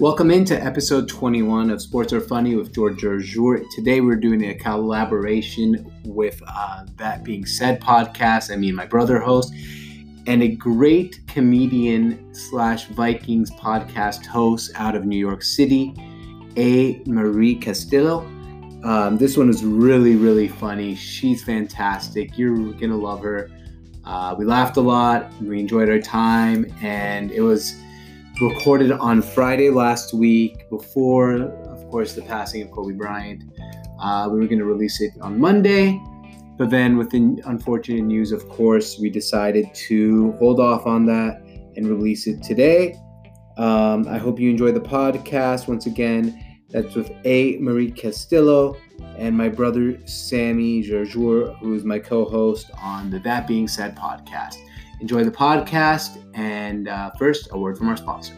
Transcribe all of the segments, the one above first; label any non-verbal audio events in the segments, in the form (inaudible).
Welcome into episode 21 of Sports Are Funny with George Jour. Today we're doing a collaboration with uh, That Being Said podcast. I mean, my brother host and a great comedian slash Vikings podcast host out of New York City, A. Marie Castillo. Um, this one is really, really funny. She's fantastic. You're going to love her. Uh, we laughed a lot. We enjoyed our time, and it was recorded on Friday last week before, of course, the passing of Kobe Bryant. Uh, we were going to release it on Monday, but then with the unfortunate news, of course, we decided to hold off on that and release it today. Um, I hope you enjoy the podcast. Once again, that's with A. Marie Castillo and my brother Sammy Gerjour, who is my co host on the That Being Said podcast. Enjoy the podcast, and uh, first, a word from our sponsor.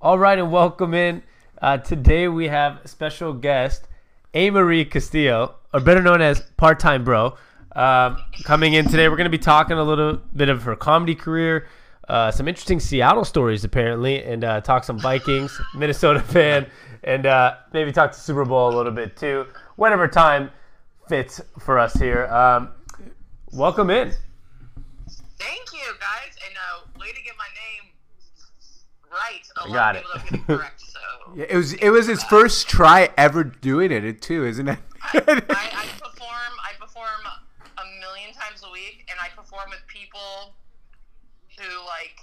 All right, and welcome in. Uh, today we have special guest A. Marie Castillo, or better known as Part Time Bro, um, coming in today. We're going to be talking a little bit of her comedy career, uh, some interesting Seattle stories apparently, and uh, talk some Vikings, (laughs) Minnesota fan, and uh, maybe talk to Super Bowl a little bit too, whenever time fits for us here. Um, welcome in. Thank you, guys, and uh, way to get my name right. A I lot got of it. don't get it correct, so (laughs) Yeah, it was it was his first try ever doing it too, isn't it? I, I (laughs) perform. I perform a million times a week, and I perform with people who like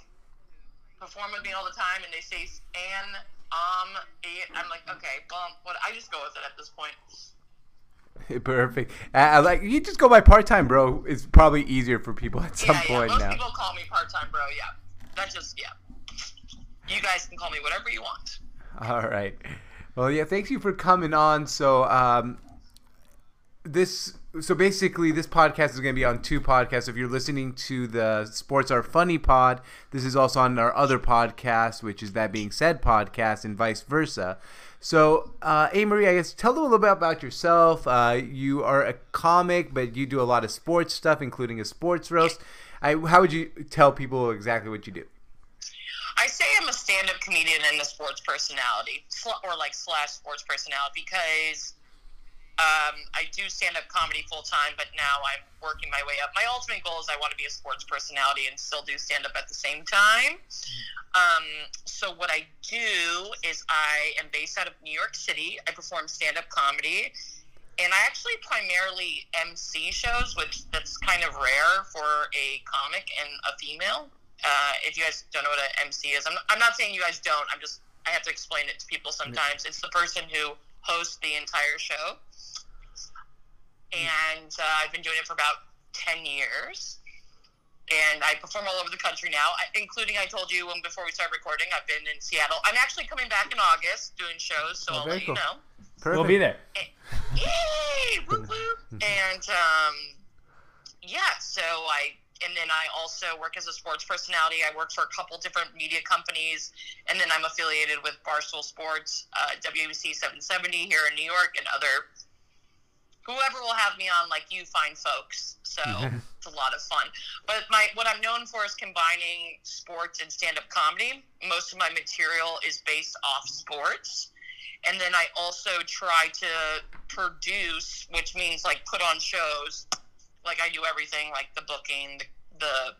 perform with me all the time, and they say "and," "um," eh," I'm like, okay, well, what? I just go with it at this point. (laughs) Perfect. Uh, I like you just go by part time, bro. It's probably easier for people at some yeah, yeah. point Most now. people call me part time, bro. Yeah, that's just yeah. You guys can call me whatever you want. All right. Well, yeah. thank you for coming on. So, um, this so basically this podcast is going to be on two podcasts. If you're listening to the Sports Are Funny pod, this is also on our other podcast, which is that being said podcast, and vice versa. So, uh, A. Marie, I guess tell them a little bit about yourself. Uh, you are a comic, but you do a lot of sports stuff, including a sports roast. I, how would you tell people exactly what you do? I say I'm a stand-up comedian and a sports personality, or like slash sports personality, because um, I do stand-up comedy full time, but now I'm working my way up. My ultimate goal is I want to be a sports personality and still do stand-up at the same time. Um, so what I do is I am based out of New York City. I perform stand-up comedy, and I actually primarily MC shows, which that's kind of rare for a comic and a female. Uh, if you guys don't know what an MC is, I'm, I'm not saying you guys don't. I'm just I have to explain it to people sometimes. It's the person who hosts the entire show, and uh, I've been doing it for about ten years. And I perform all over the country now, including I told you when before we started recording. I've been in Seattle. I'm actually coming back in August doing shows, so Oh, I'll very let you know. Perfect. We'll be there. Yay! Woo woo! (laughs) And um, yeah, so I and then I also work as a sports personality. I work for a couple different media companies, and then I'm affiliated with Barstool Sports, uh, WABC 770 here in New York, and other whoever will have me on, like you find folks. So (laughs) it's a lot of fun. But my what I'm known for is combining sports and stand up comedy. Most of my material is based off sports. And then I also try to produce, which means like put on shows. Like I do everything, like the booking, the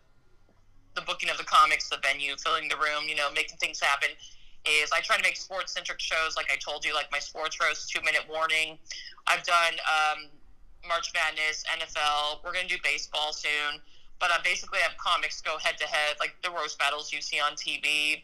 the, the booking of the comics, the venue, filling the room, you know, making things happen. Is I try to make sports centric shows, like I told you, like my sports roast, two minute warning. I've done um, March Madness, NFL. We're gonna do baseball soon, but I basically have comics go head to head, like the roast battles you see on TV,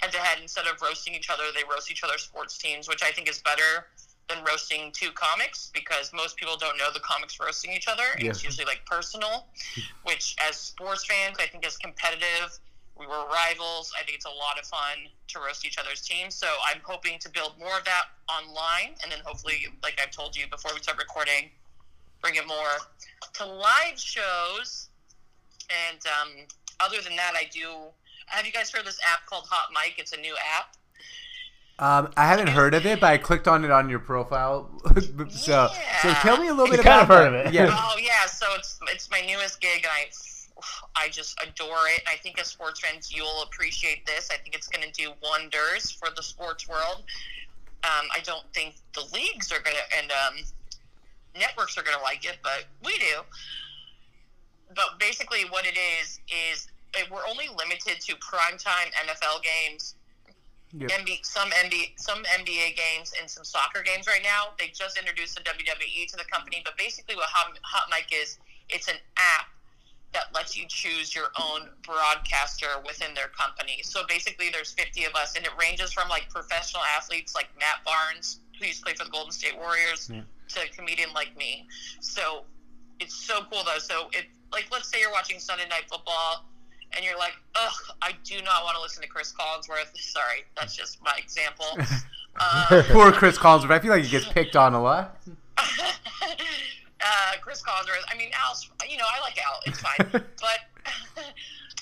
head to head. Instead of roasting each other, they roast each other's sports teams, which I think is better than roasting two comics because most people don't know the comics roasting each other. Yeah. It's usually like personal, (laughs) which as sports fans, I think is competitive. We were rivals. I think it's a lot of fun to roast each other's teams. So I'm hoping to build more of that online, and then hopefully, like I've told you before we start recording, bring it more to live shows. And um, other than that, I do. Have you guys heard this app called Hot Mic? It's a new app. Um, I haven't heard of it, but I clicked on it on your profile. (laughs) so, so tell me a little bit You kind about of heard that. of it. Yeah. Oh yeah, so it's it's my newest gig, and I I just adore it. And I think as sports fans, you'll appreciate this. I think it's going to do wonders for the sports world. Um, I don't think the leagues are going to and um, networks are going to like it, but we do. But basically, what it is is uh, we're only limited to primetime NFL games Yep. Some NBA, some NBA games and some soccer games right now. They just introduced the WWE to the company, but basically, what Hot, Hot Mic is, it's an app that lets you choose your own broadcaster within their company. So basically, there's 50 of us, and it ranges from like professional athletes like Matt Barnes, who used to play for the Golden State Warriors, Yeah. to a comedian like me. So it's so cool though. So it like let's say you're watching Sunday Night Football and you're like, ugh, I do not want to listen to Chris Collinsworth. (laughs) Sorry, that's just my example. (laughs) Um, (laughs) Poor Chris Collinsworth. I feel like he gets picked on a lot. uh, Chris Collinsworth. I mean, Al's. You know, I like Al. It's fine. but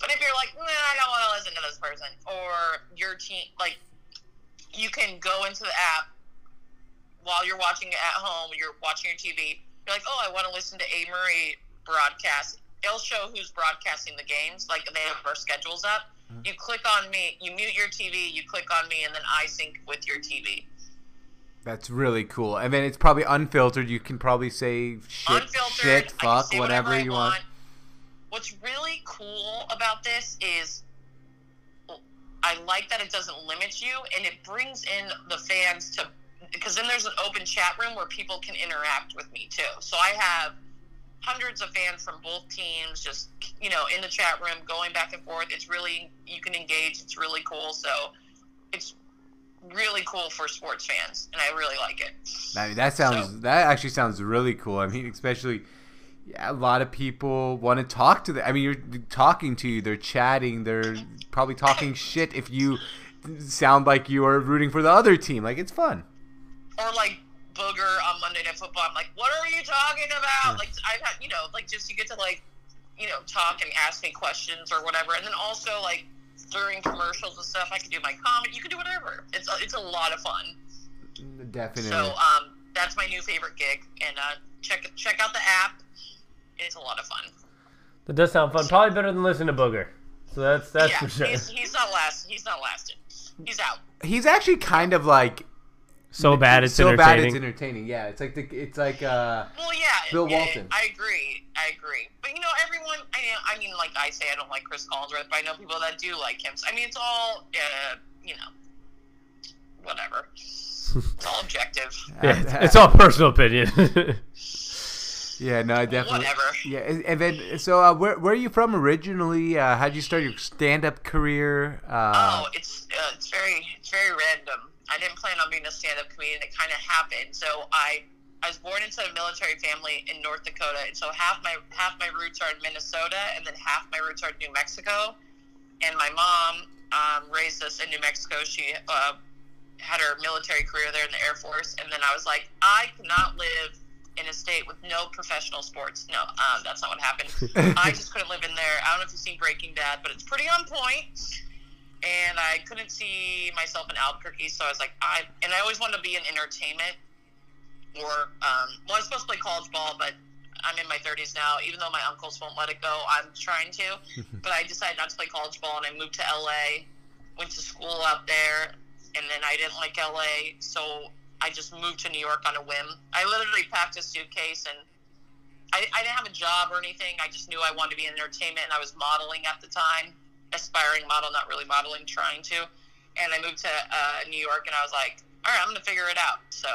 but if you're like, nah, I don't want to listen to this person, or your team, like, you can go into the app while you're watching at home. You're watching your TV. You're like, oh, I want to listen to A. Marie broadcast. It'll show who's broadcasting the games. Like they have our schedules up. Mm-hmm. You click on me. You mute your TV. You click on me, and then I sync with your TV. That's really cool. And then it's probably unfiltered. You can probably say shit, shit, fuck, whatever, I you want. What's really cool about this is I like that it doesn't limit you and it brings in the fans to because then there's an open chat room where people can interact with me too. So I have hundreds of fans from both teams just you know in the chat room going back and forth. It's really you can engage. It's really cool. So it's really cool for sports fans and I really like it. I mean, that sounds So- that actually sounds really cool. I mean, especially yeah, a lot of people want to talk to them. I mean, you're talking to you, they're chatting, they're probably talking shit if you sound like you are rooting for the other team. Like it's fun. or like Booger on Monday Night Football. I'm like, what are you talking about? Like I've had, you know, like just you get to like, you know, talk and ask me questions or whatever, and then also like during commercials and stuff, I can do my comment. You can do whatever. It's a, it's a lot of fun. Definitely. So um, that's my new favorite gig, and uh, check check out the app. It's a lot of fun. That does sound fun. Probably better than listening to Booger. So that's that's yeah, for sure. he's, he's not last. He's not lasting. He's out. He's actually kind of like So bad it's so entertaining. bad it's entertaining. Yeah, it's like the it's like uh Well, yeah, Bill yeah, Walton. I agree. I agree. But you know, everyone. I mean, I mean, like I say, I don't like Chris Collinsworth, but I know people that do like him. So, I mean, it's all, uh, you know, whatever. It's all objective. (laughs) yeah, it's, it's all personal opinion. (laughs) yeah. No, I definitely. Whatever. Yeah, and and then so uh, where where are you from originally? Uh, how did you start your stand up career? Uh, oh, it's uh, it's very it's very random. I didn't plan on being a stand-up comedian. It kind of happened. So I I was born into a military family in North Dakota, and so half my half my roots are in Minnesota, and then half my roots are in New Mexico. And my mom um, raised us in New Mexico. She uh, had her military career there in the Air Force, and then I was like, I cannot live in a state with no professional sports. No, um, that's not what happened. (laughs) I just couldn't live in there. I don't know if you've seen Breaking Bad, but it's pretty on point. And I couldn't see myself in Albuquerque, so I was like, I and I always wanted to be in entertainment. Or, um, well, I was supposed to play college ball, but I'm in my 30s now. Even though my uncles won't let it go, I'm trying to. (laughs) but I decided not to play college ball, and I moved to LA. Went to school out there, and then I didn't like LA, so I just moved to New York on a whim. I literally packed a suitcase and I, I didn't have a job or anything. I just knew I wanted to be in entertainment, and I was modeling at the time, aspiring model, not really modeling, trying to. And I moved to uh, New York, and I was like, all right, I'm going to figure it out. So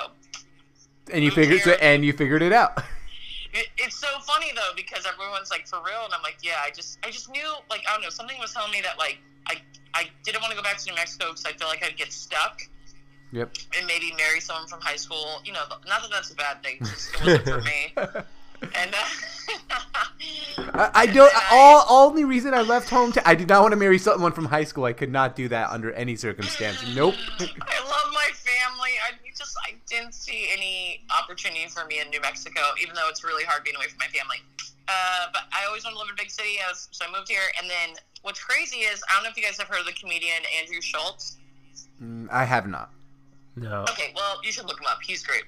and you figured so, and you figured it out. (laughs) it, it's so funny though because everyone's like for real, and I'm like, yeah, I just I just knew like I don't know something was telling me that like I I didn't want to go back to New Mexico because I feel like I'd get stuck. Yep. And maybe marry someone from high school. You know, not that that's a bad thing. Just, it (laughs) wasn't for me. (laughs) And uh, I, I don't. All only reason I left home to I did not want to marry someone from high school. I could not do that under any circumstance. Nope. I love my family. I just I didn't see any opportunity for me in New Mexico, even though it's really hard being away from my family. Uh, but I always wanted to live in a big city, was, so I moved here. And then what's crazy is I don't know if you guys have heard of the comedian Andrew Schulz. Mm, I have not. No. Okay, well, you should look him up. He's great.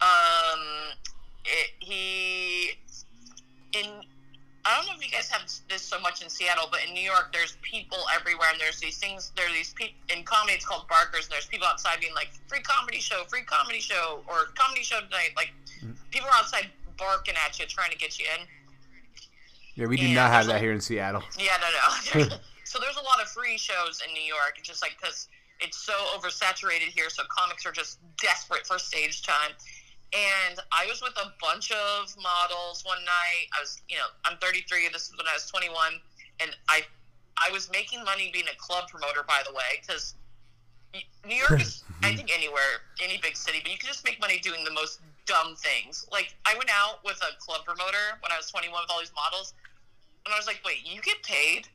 Um, it, he in I don't know if you guys have this so much in Seattle, but in New York, there's people everywhere, and there's these things. There are these people in comedy. It's called barkers, and there's people outside being like, "Free comedy show, free comedy show," or "Comedy show tonight." Like, mm. people are outside barking at you, trying to get you in. Yeah, we do Yeah, not have that a- here in Seattle. (laughs) Yeah, no, no. (laughs) (laughs) so there's a lot of free shows in New York, just like because it's so oversaturated here. So comics are just desperate for stage time. And I was with a bunch of models one night. I was, you know, I'm 33. This is when I was 21, and I, I was making money being a club promoter, by the way, because New York is, (laughs) I think, anywhere, any big city, but you can just make money doing the most dumb things. Like I went out with a club promoter when I was 21 with all these models, and I was like, wait, you get paid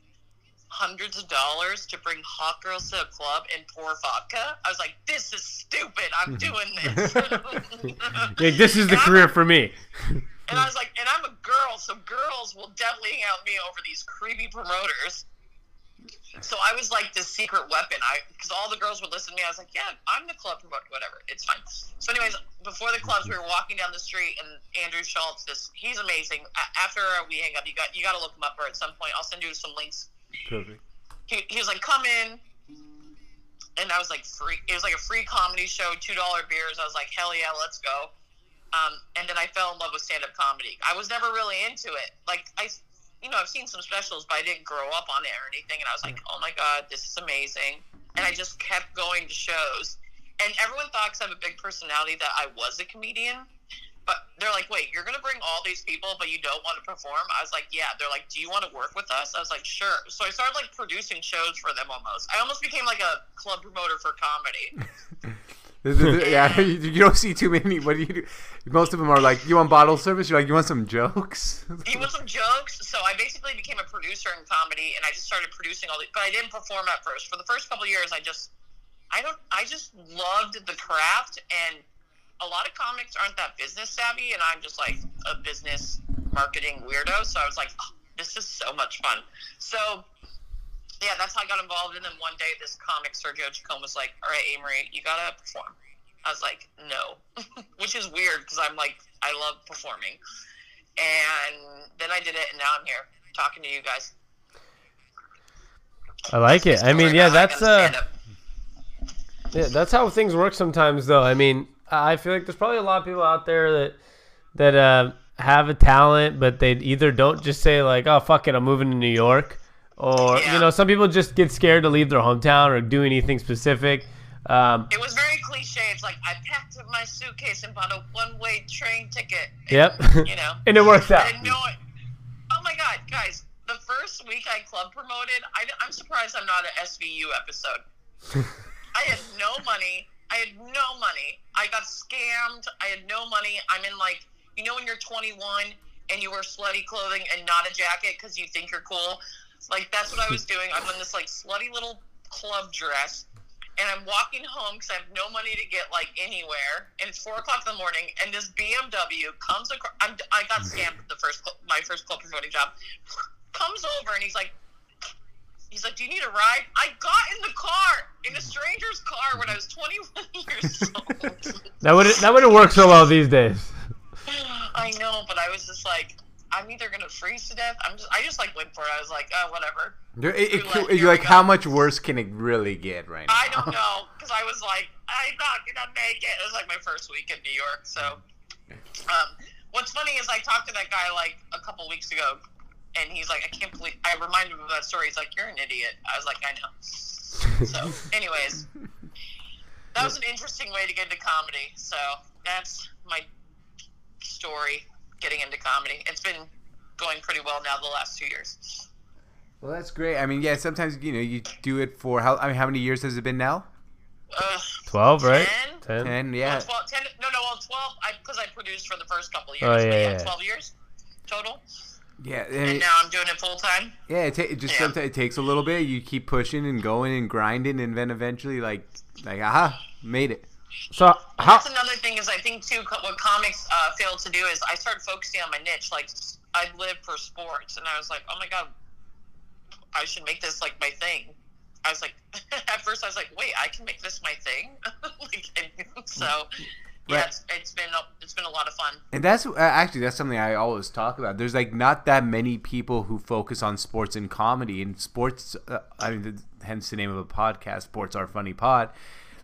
hundreds of dollars to bring hot girls to a club and pour vodka? I was like, this is stupid. I'm mm-hmm. doing this. (laughs) Like, this is the And I'm- career for me. And I was like, and I'm a girl, so girls will definitely hang out with me over these creepy promoters. So I was like this secret weapon. I because all the girls would listen to me. I was like, yeah, I'm the club promoter. Whatever, it's fine. So, anyways, before the clubs, we were walking down the street, and Andrew Schulz, this he's amazing. After we hang up, you got you got to look him up, or at some point, I'll send you some links Perfect. he, he was like, "Come in," and I was like, "Free." It was like a free comedy show, two dollar beers. I was like, "Hell yeah, let's go!" Um, and then I fell in love with stand up comedy. I was never really into it. Like I, you know, I've seen some specials, but I didn't grow up on it or anything. And I was like, "Oh my god, this is amazing!" And I just kept going to shows. And everyone thought because I have a big personality that I was a comedian. But they're like, wait, you're gonna bring all these people, but you don't want to perform? I was like, yeah. They're like, do you want to work with us? I was like, sure. So I started like producing shows for them almost. I almost became like a club promoter for comedy. (laughs) Yeah, (laughs) you, you don't see too many. What do you do? Most of them are like, you want bottle service? You're like, you want some jokes? (laughs) you want some jokes? So I basically became a producer in comedy, and I just started producing all the. But I didn't perform at first. For the first couple of years, I just, I don't, I just loved the craft, and a lot of comics aren't that business savvy, and I'm just like a business marketing weirdo. So I was like, oh, this is so much fun. So. Yeah, that's how I got involved. And then one day, this comic Sergio Chacon was like, "All right, A. Marie, you gotta perform." I was like, "No," (laughs) which is weird because I'm like, I love performing. And then I did it, and now I'm here talking to you guys. I like it. I mean, yeah, that's how I that's got uh, yeah, that's how things work sometimes, though. I mean, I feel like there's probably a lot of people out there that that uh, have a talent, but they either don't just say like, "Oh, fuck it, I'm moving to New York," or Yeah. you know, some people just get scared to leave their hometown or do anything specific. Um, It was very cliche. It's like I packed up my suitcase and bought a one-way train ticket. yep, You know, (laughs) and it worked out. it. Oh my god, guys! The first week I club promoted, I, am surprised I'm not an SVU episode. (laughs) I had no money. I had no money. I got scammed. I had no money. I'm in like, you know, when you're 21 and you wear slutty clothing and not a jacket because you think you're cool. Like that's what I was (laughs) doing. I'm in this like slutty little club dress, and I'm walking home because I have no money to get like anywhere. And it's four o'clock in the morning, and this BMW comes across. I'm, I got mm-hmm. scammed at the first cl- my first club promoting job. Comes over and he's like, he's like, "Do you need a ride?" I got in the car in a stranger's car when I was 21 (laughs) years old. That would that wouldn't work so well these days. I know, but I was just like, I'm either gonna freeze to death. I'm just, I just like went for it. I was like, oh, whatever. You're, it, it, Here you're like, how much worse can it really get right now? I don't know because I was like, I'm not gonna make it. It was like my first week in New York. So, um, what's funny is I talked to that guy like a couple weeks ago, and he's like, I can't believe. I reminded him of that story. He's like, you're an idiot. I was like, I know. So, (laughs) anyways, that was an interesting way to get into comedy. So that's my story getting into comedy. It's been going pretty well now the last two years. Well, that's great. I mean, yeah, sometimes you know you do it for how? I mean, how many years has it been now? Uh, Twelve, right? 10? Ten. Ten. Well, Yeah. 12, 10, no, no, well, 12, because I, produced for the first couple of years. Oh, but yeah, yeah, yeah. 12 years total. Yeah. And And it, now I'm doing it full time. yeah. It, ta- it just Yeah. sometimes it takes a little bit. You keep pushing and going and grinding, and then eventually, like, like, aha, made it. So how? That's another thing is I think too what comics uh, fail to do is I started focusing on my niche. Like I live for sports, and I was like, oh my god, I should make this like my thing. I was like, (laughs) at first I was like, wait, I can make this my thing. (laughs) like, so yeah, Right. it's, it's been a, it's been a lot of fun. And that's uh, actually that's something I always talk about. There's like not that many people who focus on sports and comedy. And sports, uh, I mean, th- hence the name of a podcast. Sports are funny pod.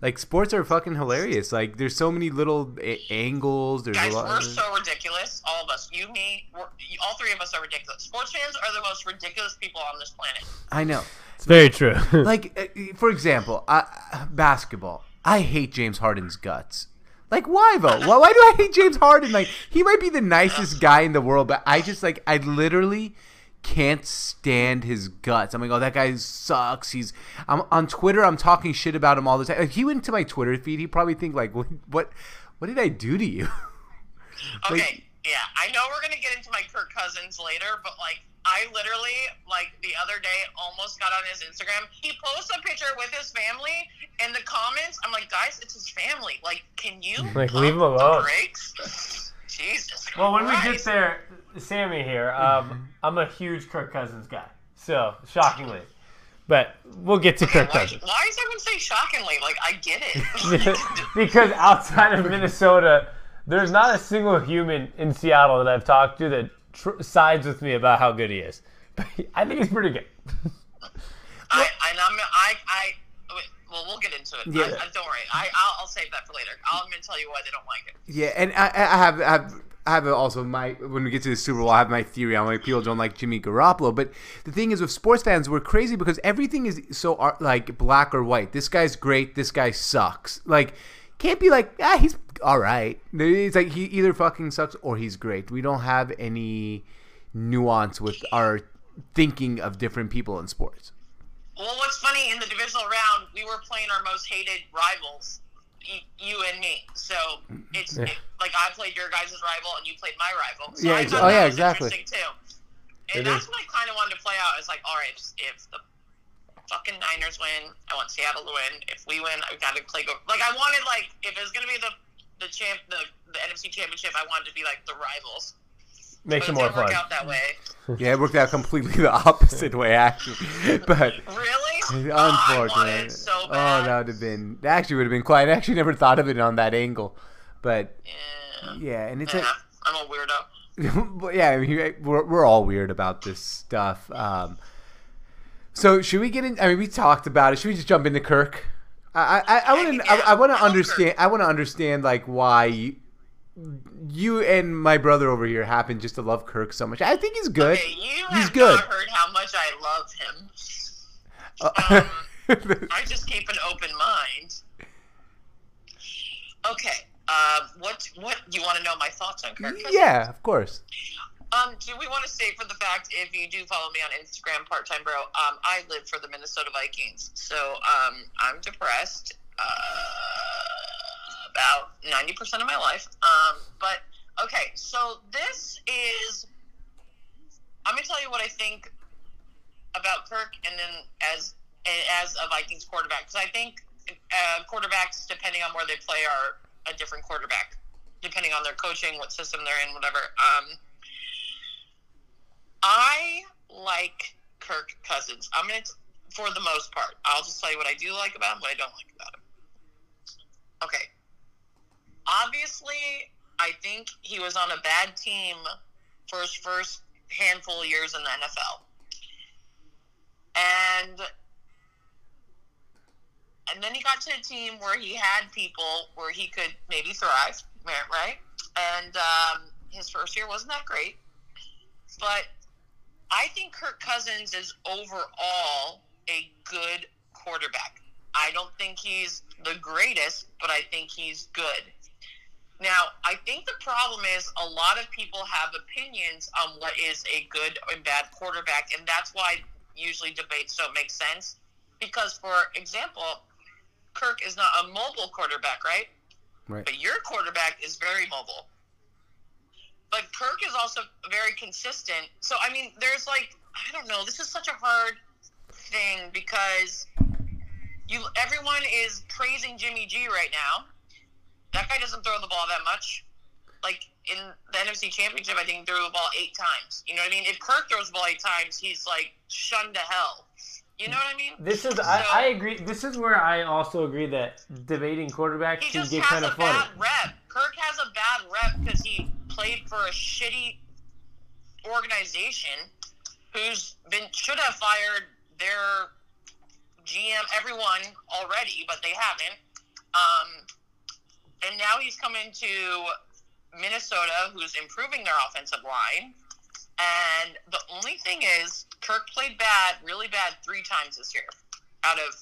Like sports are fucking hilarious. Like there's so many little a- angles. There's Guys, a lot. we're so ridiculous. All of us, you, me, we're, all three of us are ridiculous. Sports fans are the most ridiculous people on this planet. I know. It's very true. (laughs) Like uh, for example, I, basketball. I hate James Harden's guts. Like why though? Why, why do I hate James Harden? Like he might be the nicest guy in the world, but I just like I literally can't stand his guts. I'm like, oh, that guy sucks. He's I'm on Twitter. I'm talking shit about him all the time. If he went to my Twitter feed, he'd probably think like, what, what, what did I do to you? (laughs) Like- Okay, yeah, I know we're gonna get into my Kirk Cousins later, but like, I literally like the other day almost got on his Instagram. He posts a picture with his family, and the comments, I'm like, guys, it's his family. Like, can you (laughs) Like, leave him alone. brakes? (laughs) Jesus. well, when we get there, Sammy here, um, I'm a huge Kirk Cousins guy. So shockingly, but we'll get to Kirk Why, Cousins. why does everyone say shockingly? Like, I get it. (laughs) because outside of Minnesota, there's not a single human in Seattle that I've talked to that tr- sides with me about how good he is. (laughs) But I think he's pretty good. I, and I'm, I, I, well, we'll get into it. Yeah. I, I, don't worry. I, I'll, I'll save that for later. I'm gonna tell you why they don't like it. Yeah, and I, I have I have I have also my when we get to the Super Bowl, I have my theory on why people don't like Jimmy Garoppolo. But the thing is, with sports fans, we're crazy because everything is so uh, like black or white. This guy's great. This guy sucks. Like, can't be like ah he's all right. It's like he either fucking sucks or he's great. We don't have any nuance with our thinking of different people in sports. Well, what's funny in the divisional round, we were playing our most hated rivals, y- you and me. So it's Yeah. it, like I played your guys' rival and you played my rival. So Yeah, I ex- oh, yeah, exactly. Interesting too. And It that's is. what I kind of wanted to play out. It's like, all right, if the fucking Niners win, I want Seattle to win. If we win, I've got to play. Go- like I wanted, like if it was gonna be the the champ, the the NFC Championship, I wanted to be like the rivals. Makes but it it more didn't work fun. out that way. (laughs) Yeah, it worked out completely the opposite way actually. (laughs) But Really? (laughs) Oh, I Unfortunately. it so oh, that would have been. That actually would have been quite. I actually never thought of it on that angle, but Yeah. yeah, and it's Yeah, I'm a weirdo. a. but yeah, I mean, we're we're all weird about this stuff. Um, so should we get in? I mean, we talked about it. Should we just jump into Kirk? I I, I want to I, I want to understand. I want to understand like why you, you and my brother over here happen just to love Kirk so much. I think he's good. Okay, you He's have good. not heard how much I love him. Uh, (laughs) I just keep an open mind. Okay, uh, what what you want to know my thoughts on Kirk? Yeah, of course. Um, do we want to state for the fact if you do follow me on Instagram, part time bro? Um, I live for the Minnesota Vikings, so um, I'm depressed uh, about ninety percent of my life. Um, but okay, so this is. I'm gonna tell you what I think about Kirk, and then as as a Vikings quarterback, because I think uh, quarterbacks, depending on where they play, are a different quarterback, depending on their coaching, what system they're in, whatever. Um, I like Kirk Cousins. I'm gonna, for the most part, I'll just tell you what I do like about him, what I don't like about him. Okay. Obviously, I think he was on a bad team for his first handful of years in the NFL, and and then he got to a team where he had people where he could maybe thrive, right? And um, his first year wasn't that great, but I think Kirk Cousins is overall a good quarterback. I don't think he's the greatest, but I think he's good. Now, I think the problem is a lot of people have opinions on what is a good and bad quarterback, and that's why usually debates don't make sense. Because, for example, Kirk is not a mobile quarterback, right? Right. But your quarterback is very mobile. But Kirk is also very consistent. So I mean, there's like I don't know. This is such a hard thing because you everyone is praising Jimmy G right now, that guy doesn't throw the ball that much. Like in the NFC Championship, I think he threw the ball eight times. You know what I mean? If Kirk throws the ball eight times, he's like shunned to hell. You know what I mean? This is I, So- I agree. This is where I also agree that debating quarterbacks can just get has kind a of funny. bad rep. Kirk has a bad rep because he played for a shitty organization who's been should have fired their GM, everyone already, but they haven't. Um, and now he's coming to Minnesota, who's improving their offensive line. And the only thing is, Kirk played bad, really bad, three times this year out of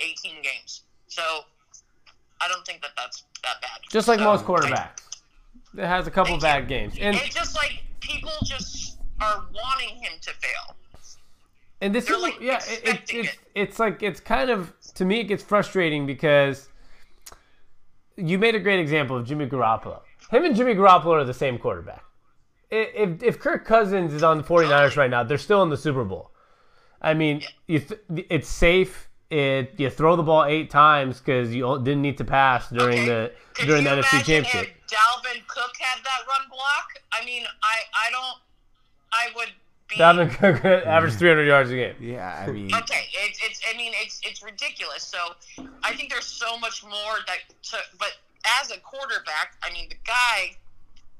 18 games. So I don't think that that's that bad. Just like So, most quarterbacks, it has a couple bad games, and it's just like people just are wanting him to fail. and this they're, is like, yeah, it, it, it's it. it's like it's kind of to me it gets frustrating because you made a great example of Jimmy Garoppolo. Him and Jimmy Garoppolo are the same quarterback. If if Kirk Cousins is on the 49ers right now, they're still in the Super Bowl. I mean, you th- it's safe. It you throw the ball eight times because you didn't need to pass during Okay. the during the NFC Championship. If Dalvin Cook had that run block. I mean, I I don't. I would be. Dalvin Cook (laughs) averaged mm. 300 yards a game. Yeah, I mean, Okay, it's it's. I mean, it's it's ridiculous. So I think there's so much more that. To, but as a quarterback, I mean, the guy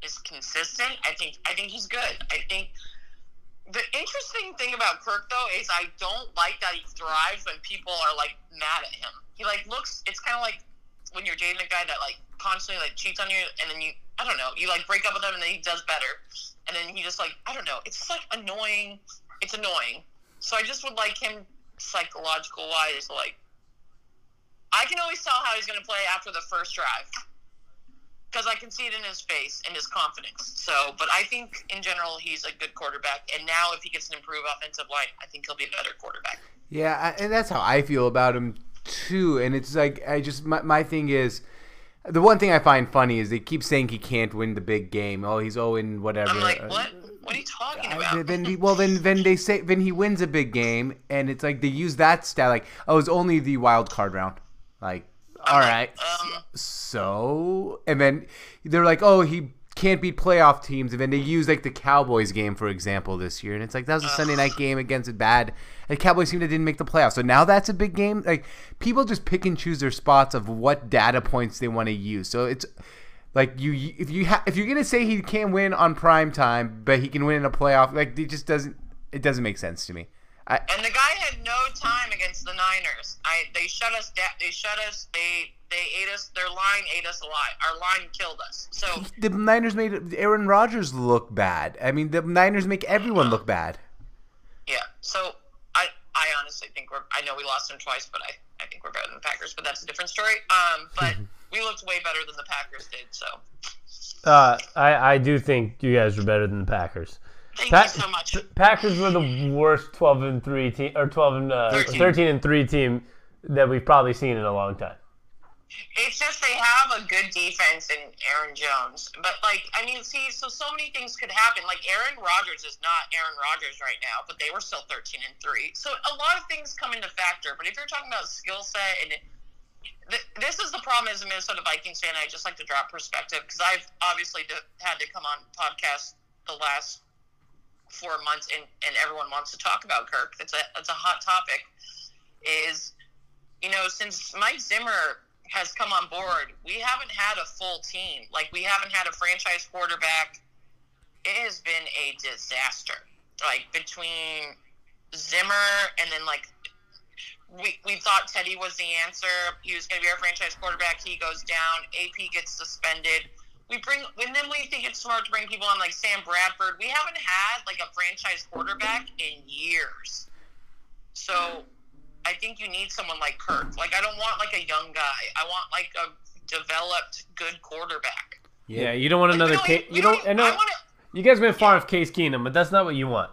is consistent. I think I think he's good. I think the interesting thing about Kirk though is I don't like that he thrives when people are like mad at him. He like looks. It's kind of like when you're dating a guy that like constantly like cheats on you, and then you I don't know you like break up with him, and then he does better, and then he just like I don't know. It's like annoying. It's annoying. So I just would like him psychological wise, like I can always tell how he's going to play after the first drive because I can see it in his face and his confidence. So, but I think in general he's a good quarterback, and now if he gets an improved offensive line, I think he'll be a better quarterback. Yeah, and that's how I feel about him too. And it's like I just my, my thing is the one thing I find funny is they keep saying he can't win the big game. Oh, he's oh owing whatever. I'm like, what? What are you talking about? then he, well then then they say then he wins a big game and it's like they use that stat like oh it's only the wild card round like all right um, so and then they're like oh he can't beat playoff teams and then they use like the Cowboys game for example this year and it's like that was a Sunday night game against a bad a Cowboys team that didn't make the playoffs. So now that's a big game. Like people just pick and choose their spots of what data points they want to use. So it's like you, if you ha- if you're gonna say he can't win on prime time, but he can win in a playoff, like it just doesn't it doesn't make sense to me. I, and the had no time against the Niners. I they shut us down. They shut us. They they ate us. Their line ate us alive. Our line killed us. So (laughs) the Niners made Aaron Rodgers look bad. I mean, the Niners make everyone look bad. yeah. So I I honestly think we're. I know we lost them twice, but I I think we're better than the Packers. But that's a different story. Um, but (laughs) we looked way better than the Packers did. So Uh, I I do think you guys are better than the Packers. Thank you so much. Packers were the worst 12 and 3 team or 12 and uh, 13. 13 and 3 team that we've probably seen in a long time. It's just they have a good defense in Aaron Jones. But, like, I mean, see, so so many things could happen. Like, Aaron Rodgers is not Aaron Rodgers right now, but they were still 13 and 3. So a lot of things come into factor. But if you're talking about skill set and this is the problem as a Minnesota Vikings fan. I just like to drop perspective because I've obviously had to come on podcasts the last four months, and, and everyone wants to talk about Kirk. It's a it's a hot topic. Is you know since Mike Zimmer has come on board, we haven't had a full team. Like we haven't had a franchise quarterback. It has been a disaster. Like between Zimmer and then like we, we thought Teddy was the answer. He was going to be our franchise quarterback. He goes down. AP gets suspended. We bring, and then we think it's smart to bring people on like Sam Bradford. We haven't had like a franchise quarterback in years. So I think you need someone like Kirk. Like I don't want like a young guy. I want like a developed good quarterback. Yeah, you don't want another we case. You don't. I know want to, you guys went far with Case Keenum, but that's not what you want.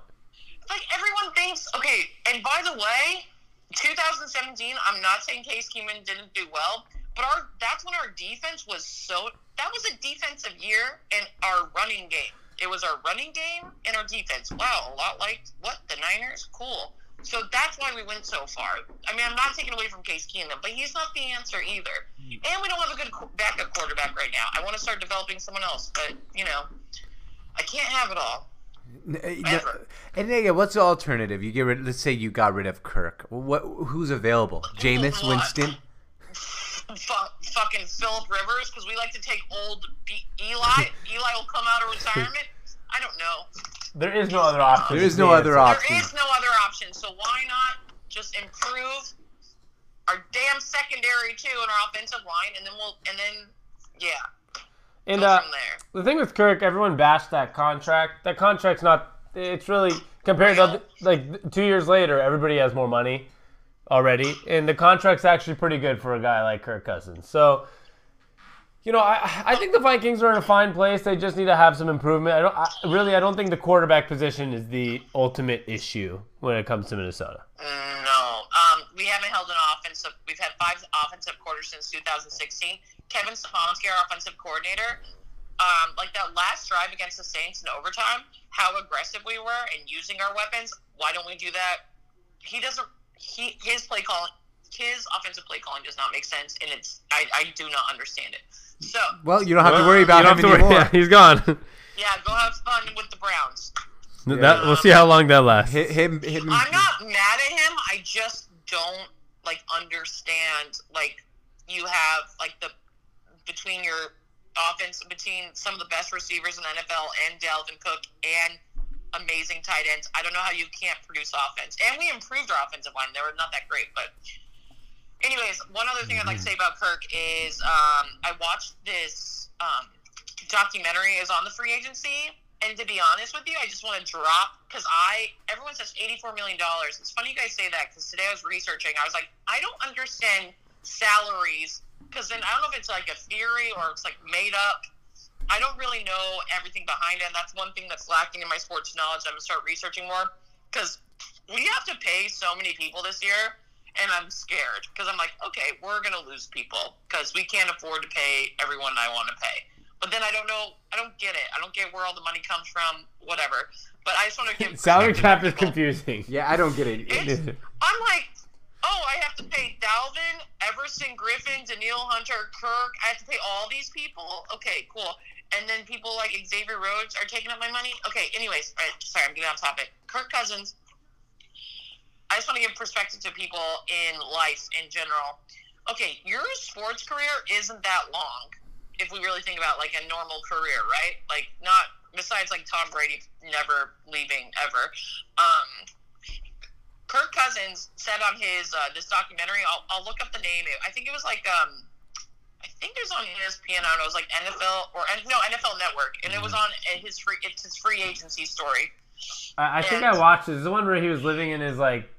like everyone thinks. Okay, and by the way, 2017. I'm not saying Case Keenum didn't do well, but our that's when our defense was so. That was a defensive year, and our running game. It was our running game and our defense. Wow, a lot like what the Niners. Cool. So that's why we went so far. I mean, I'm not taking away from Case Keenum, but he's not the answer either. Mm. And we don't have a good backup quarterback right now. I want to start developing someone else, but you know, I can't have it all. N- no, Ever. And yeah, what's the alternative? You get rid. Let's say you got rid of Kirk. What? Who's available? Jameis What? Winston. Fu- fucking Philip Rivers, because we like to take old B- Eli. Eli will come out of retirement. I don't know. There is no other option. There is no other option. There is no other option. So why not just improve our damn secondary too and our offensive line, and then we'll and then yeah, And go uh, there. the thing with Kirk, everyone bashed that contract. That contract's not. It's really compared to like two years later, everybody has more money already, and the contract's actually pretty good for a guy like Kirk Cousins. So, you know, I I think the Vikings are in a fine place. They just need to have some improvement. I don't I, really. I don't think the quarterback position is the ultimate issue when it comes to Minnesota. No, um, we haven't held an offensive. We've had five offensive quarters since 2016. Kevin Stefanski, our offensive coordinator, um, like that last drive against the Saints in overtime, how aggressive we were and using our weapons. Why don't we do that? He doesn't. He his play calling, his offensive play calling does not make sense, and it's I, I do not understand it. So Well, you don't have to worry about him don't have to worry. anymore. Yeah, he's gone. yeah, go have fun with the Browns. that, we'll um, see how long that lasts. Hit him. Him. I'm not mad at him. I just don't like understand like you have like the between your offense between some of the best receivers in the NFL and Dalvin Cook and amazing tight ends. I don't know how you can't produce offense. And we improved our offensive line. They were not that great, but anyways, one other thing I'd like to say about Kirk is um, I watched this um, documentary is on the free agency. And to be honest with you, I just want to drop because I everyone says eighty four million dollars. It's funny you guys say that because today I was researching. I was like, I don't understand salaries because then I don't know if it's like a theory or it's like made up. I don't really know everything behind it. And that's one thing that's lacking in my sports knowledge. I'm gonna start researching more because we have to pay so many people this year, and I'm scared because I'm like, okay, we're gonna lose people because we can't afford to pay everyone I want to pay. But then I don't know. I don't get it. I don't get where all the money comes from. Whatever. But I just want to give (laughs) Salary cap is confusing. Yeah, I don't get it. It's, I'm like, oh, I have to pay Dalvin, Everson, Griffen, Danielle Hunter, Kirk. I have to pay all these people. Okay, cool. And then people like Xavier Rhodes are taking up my money. Okay, anyways, right, sorry, I'm getting off topic. Kirk Cousins. I just want to give perspective to people in life in general. Okay, your sports career isn't that long if we really think about like a normal career, right? Like not besides like Tom Brady never leaving ever. Um, Kirk Cousins said on his uh, this documentary. I'll, I'll look up the name. I think it was like um, I think it was on ESPN. I don't know. It was like NFL or no NFL Network, and it was on uh, his free. It's his free agency story. I, I think I watched it. It's the one where he was living in his like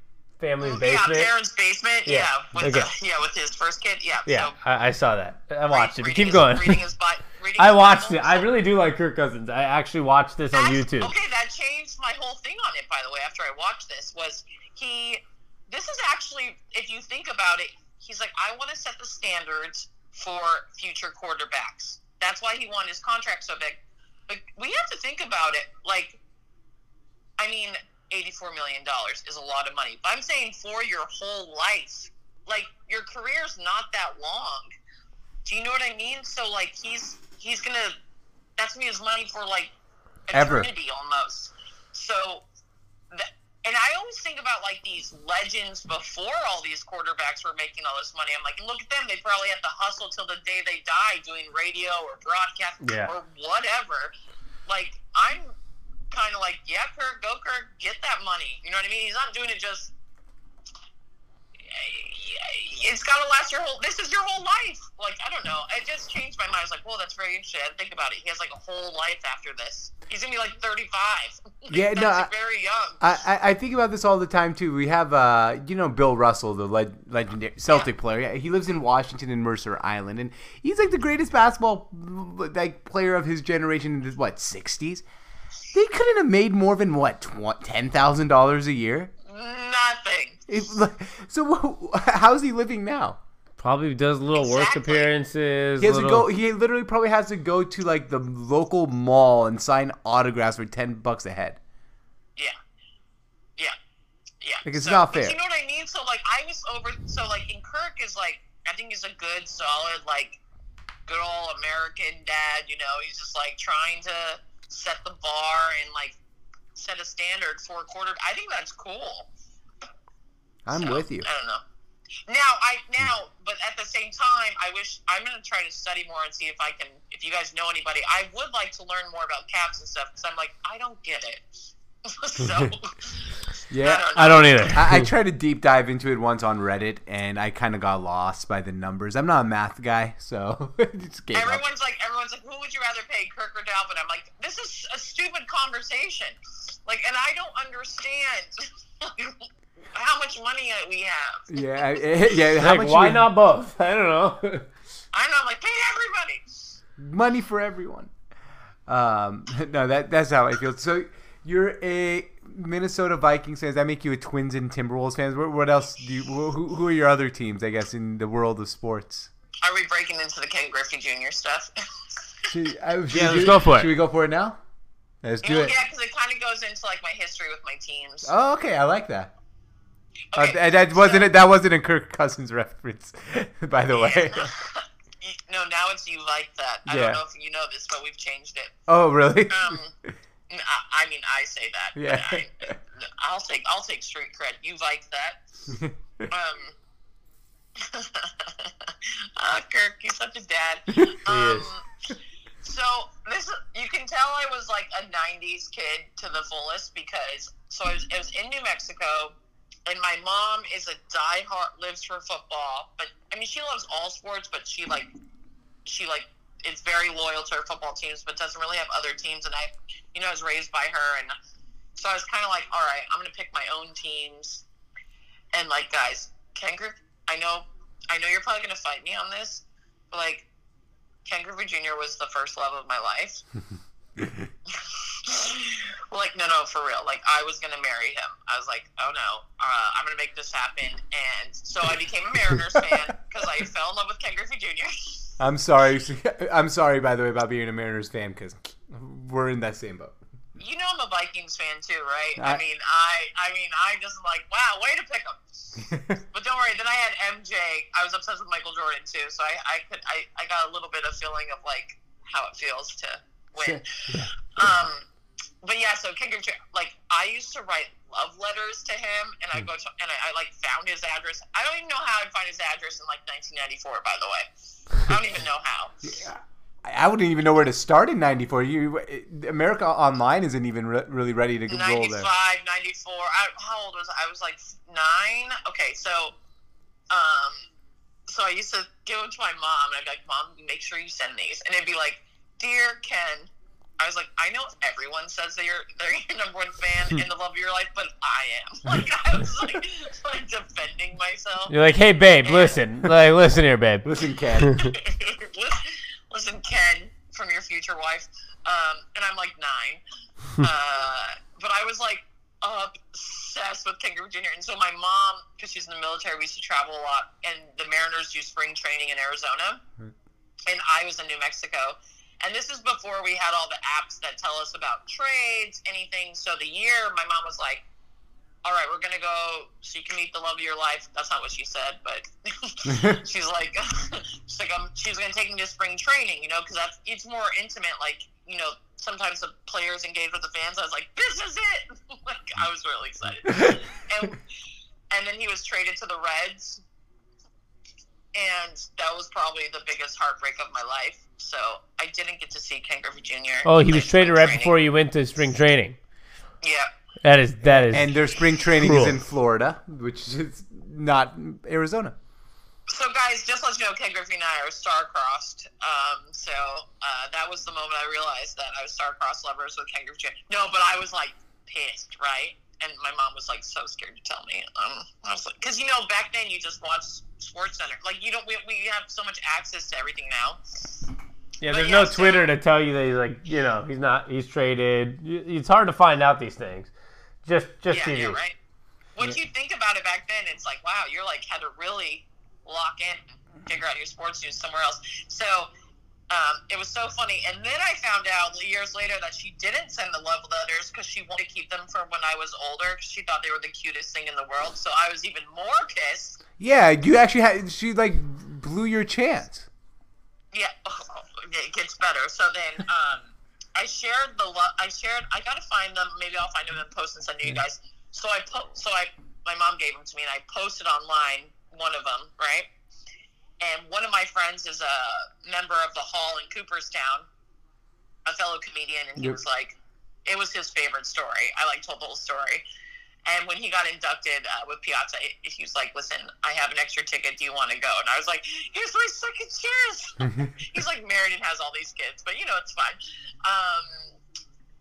family's basement. Yeah, parents' basement. Yeah, Yeah, with okay. the, yeah, with his first kid. Yeah. Yeah, So, I, I saw that. I watched it. Keep his- going. Reading his, (laughs) reading I watched Bible. it. I really do like Kirk Cousins. I actually watched this on YouTube. Okay, that changed my whole thing on it. By the way, after I watched this, was he? This is actually, if you think about it, he's like, I want to set the standards for future quarterbacks. That's why he won his contract so big. But we have to think about it. Like, I mean, eighty-four million dollars is a lot of money. But I'm saying for your whole life, like your career's not that long. Do you know what I mean? So like he's he's gonna that's gonna be his money for like Ever. eternity almost. So that and I always think about like these legends before all these quarterbacks were making all this money. I'm like, look at them. They probably had to hustle till the day they die doing radio or broadcast Yeah. or whatever. Like I'm kind of like, yeah, Kirk, go Kirk, get that money. You know what I mean? He's not doing it just. It's got to last your whole. This is your whole life. Like I don't know. It just changed my mind. I was like, well, that's very interesting. I think about it. He has like a whole life after this. He's gonna be like 35. (laughs) Yeah, no, I- very young. I, I I think about this all the time too. We have uh you know Bill Russell, the leg- legendary Celtic player. Yeah, He lives in Washington and Mercer Island, and he's like the greatest basketball like player of his generation in the what sixties. They couldn't have made more than what tw- ten thousand dollars a year. Nothing. If, so wh- how's he living now? Probably does little work appearances. He has to go. He literally probably has to go to like the local mall and sign autographs for ten bucks a head. Yeah. Yeah. yeah. Like, it's so, not fair. You know what I mean? So like I was over. So like in Kirk is like I think he's a good, solid, like good old American dad. You know, he's just like trying to set the bar and like set a standard for a quarter. I think that's cool. I'm So, with you. I don't know. Now I now, but at the same time, I wish I'm going to try to study more and see if I can. If you guys know anybody, I would like to learn more about caps and stuff because I'm like I don't get it. (laughs) so (laughs) Yeah. I don't either. I, I tried to deep dive into it once on Reddit, and I kind of got lost by the numbers. I'm not a math guy, so (laughs) just gave up. Everyone's like, everyone's like, who would you rather pay, Kirk or Dalvin? I'm like, this is a stupid conversation. Like, and I don't understand (laughs) how much money we have. Yeah, I- yeah. How like, much why we- not both? (laughs) I don't know. I'm not like, pay everybody. money for everyone? Um, (laughs) no, that that's how I feel. So you're a Minnesota Vikings fan. Does that make you a Twins and Timberwolves fans? What, what else do you? Who, who are your other teams? I guess in the world of sports. Are we breaking into the Ken Griffey Jr. stuff? Should, I, should Yeah, let's do- go for it. Should we go for it now? Let's do Well, it. yeah, because it kind of goes into like my history with my teams. Oh, okay. I like that. Uh, Okay, th- that wasn't so- a, that wasn't a Kirk Cousins reference, (laughs) by the way. (laughs) no, now it's you like that. I Yeah. don't know if you know this, but we've changed it. Oh, really? Um, I, I mean, I say that. Yeah. I, I'll take I'll take street cred. You like that? (laughs) Um. oh, Kirk, you're such a dad. Um, so this you can tell I was like a '90s kid to the fullest because so I was, was in New Mexico, and my mom is a diehard lives for football. But I mean, she loves all sports, but she like she like is very loyal to her football teams, but doesn't really have other teams. And I, you know, I was raised by her, and so I was kind of like, all right, I'm gonna pick my own teams. And like, guys, Ken Griffey, I know, I know you're probably gonna fight me on this, but like, Ken Griffey Jr. was the first love of my life. (laughs) like, no, no, for real. Like, I was gonna marry him. I was like, oh no, uh, I'm gonna make this happen. And so I became a Mariners fan (laughs) because I fell in love with Ken Griffey Jr. I'm sorry. (laughs) I'm sorry, by the way, about being a Mariners fan because we're in that same boat. You know I'm a Vikings fan too, right? I- I, mean, I, I mean, I just like, wow, way to pick them. (laughs) But don't worry. Then I had MJ. I was obsessed with Michael Jordan too, so I, I could, I, I got a little bit of feeling of like how it feels to win. (laughs) Um, but yeah, so Griffey, like I used to write love letters to him, and I go to, and I, I like found his address. I don't even know how I'd find his address in like 1994. By the way, I don't even know how. I wouldn't even know where to start in '94. You, America Online isn't even re- really ready to roll 95, 94. I, how old was I? I was like nine. Okay, so, um, so I used to give them to my mom, and I'd be like, "Mom, make sure you send these," and it'd be like, "Dear Ken." I was like, I know everyone says that you're they're your number one fan (laughs) in the love of your life, but I am. (laughs) Like I was like, (laughs) like defending myself. You're like, hey, babe, listen, like, listen here, babe. Listen, Ken. Listen, Ken, from your future wife. Um, and I'm like nine. (laughs) uh, but I was like obsessed with Ken Griffey Jr. And so my mom, because she's in the military, we used to travel a lot. And the Mariners do spring training in Arizona. And I was in New Mexico. And this is before we had all the apps that tell us about trades, anything. So the year, my mom was like, all right, we're gonna go so you can meet the love of your life. That's not what she said, but (laughs) (laughs) she's like, (laughs) she's like, um, she's gonna take me to spring training, you know, because that's it's more intimate. Like, you know, sometimes the players engage with the fans. I was like, this is it. like, I was really excited. and and then he was traded to the Reds, and that was probably the biggest heartbreak of my life. So I didn't get to see Ken Griffey Jr. Oh, he was traded right training. before you went to spring training. Yeah. That is that is. and their spring training Cruel. is in Florida, which is not Arizona. So, guys, just let you know, Ken Griffey and I are star-crossed. Um, so uh, that was the moment I realized that I was star-crossed lovers with Ken Griffey. No, but I was like pissed, right? And my mom was like so scared to tell me. Um, I was like, because you know, back then you just watched Sports Center. Like you don't. We, we have so much access to everything now. yeah, but there's yeah, no so- Twitter to tell you that he's like, you know, he's not, he's traded. It's hard to find out these things. Just, just yeah, TV. yeah, right. Once you think about it back then, it's like, wow, you're like had to really lock in, figure out your sports news somewhere else. So um, it was so funny. And then I found out years later that she didn't send the love letters because she wanted to keep them for when I was older because she thought they were the cutest thing in the world. So I was even more pissed. Yeah, you actually had she like blew your chance. Yeah, (laughs) it gets better. So then um, I shared the love. I shared. I gotta find them. Maybe I'll find them and post and send to you guys. So I po- So I my mom gave them to me and I posted online one of them right. And one of my friends is a member of the hall in Cooperstown, a fellow comedian, and he Yep. was like, it was his favorite story. I like told the whole story. And when he got inducted uh, with Piazza, he was like, "Listen, I have an extra ticket. Do you want to go?" And I was like, "Here's my second chance." (laughs) (laughs) He's like married and has all these kids, but you know it's fine. Um,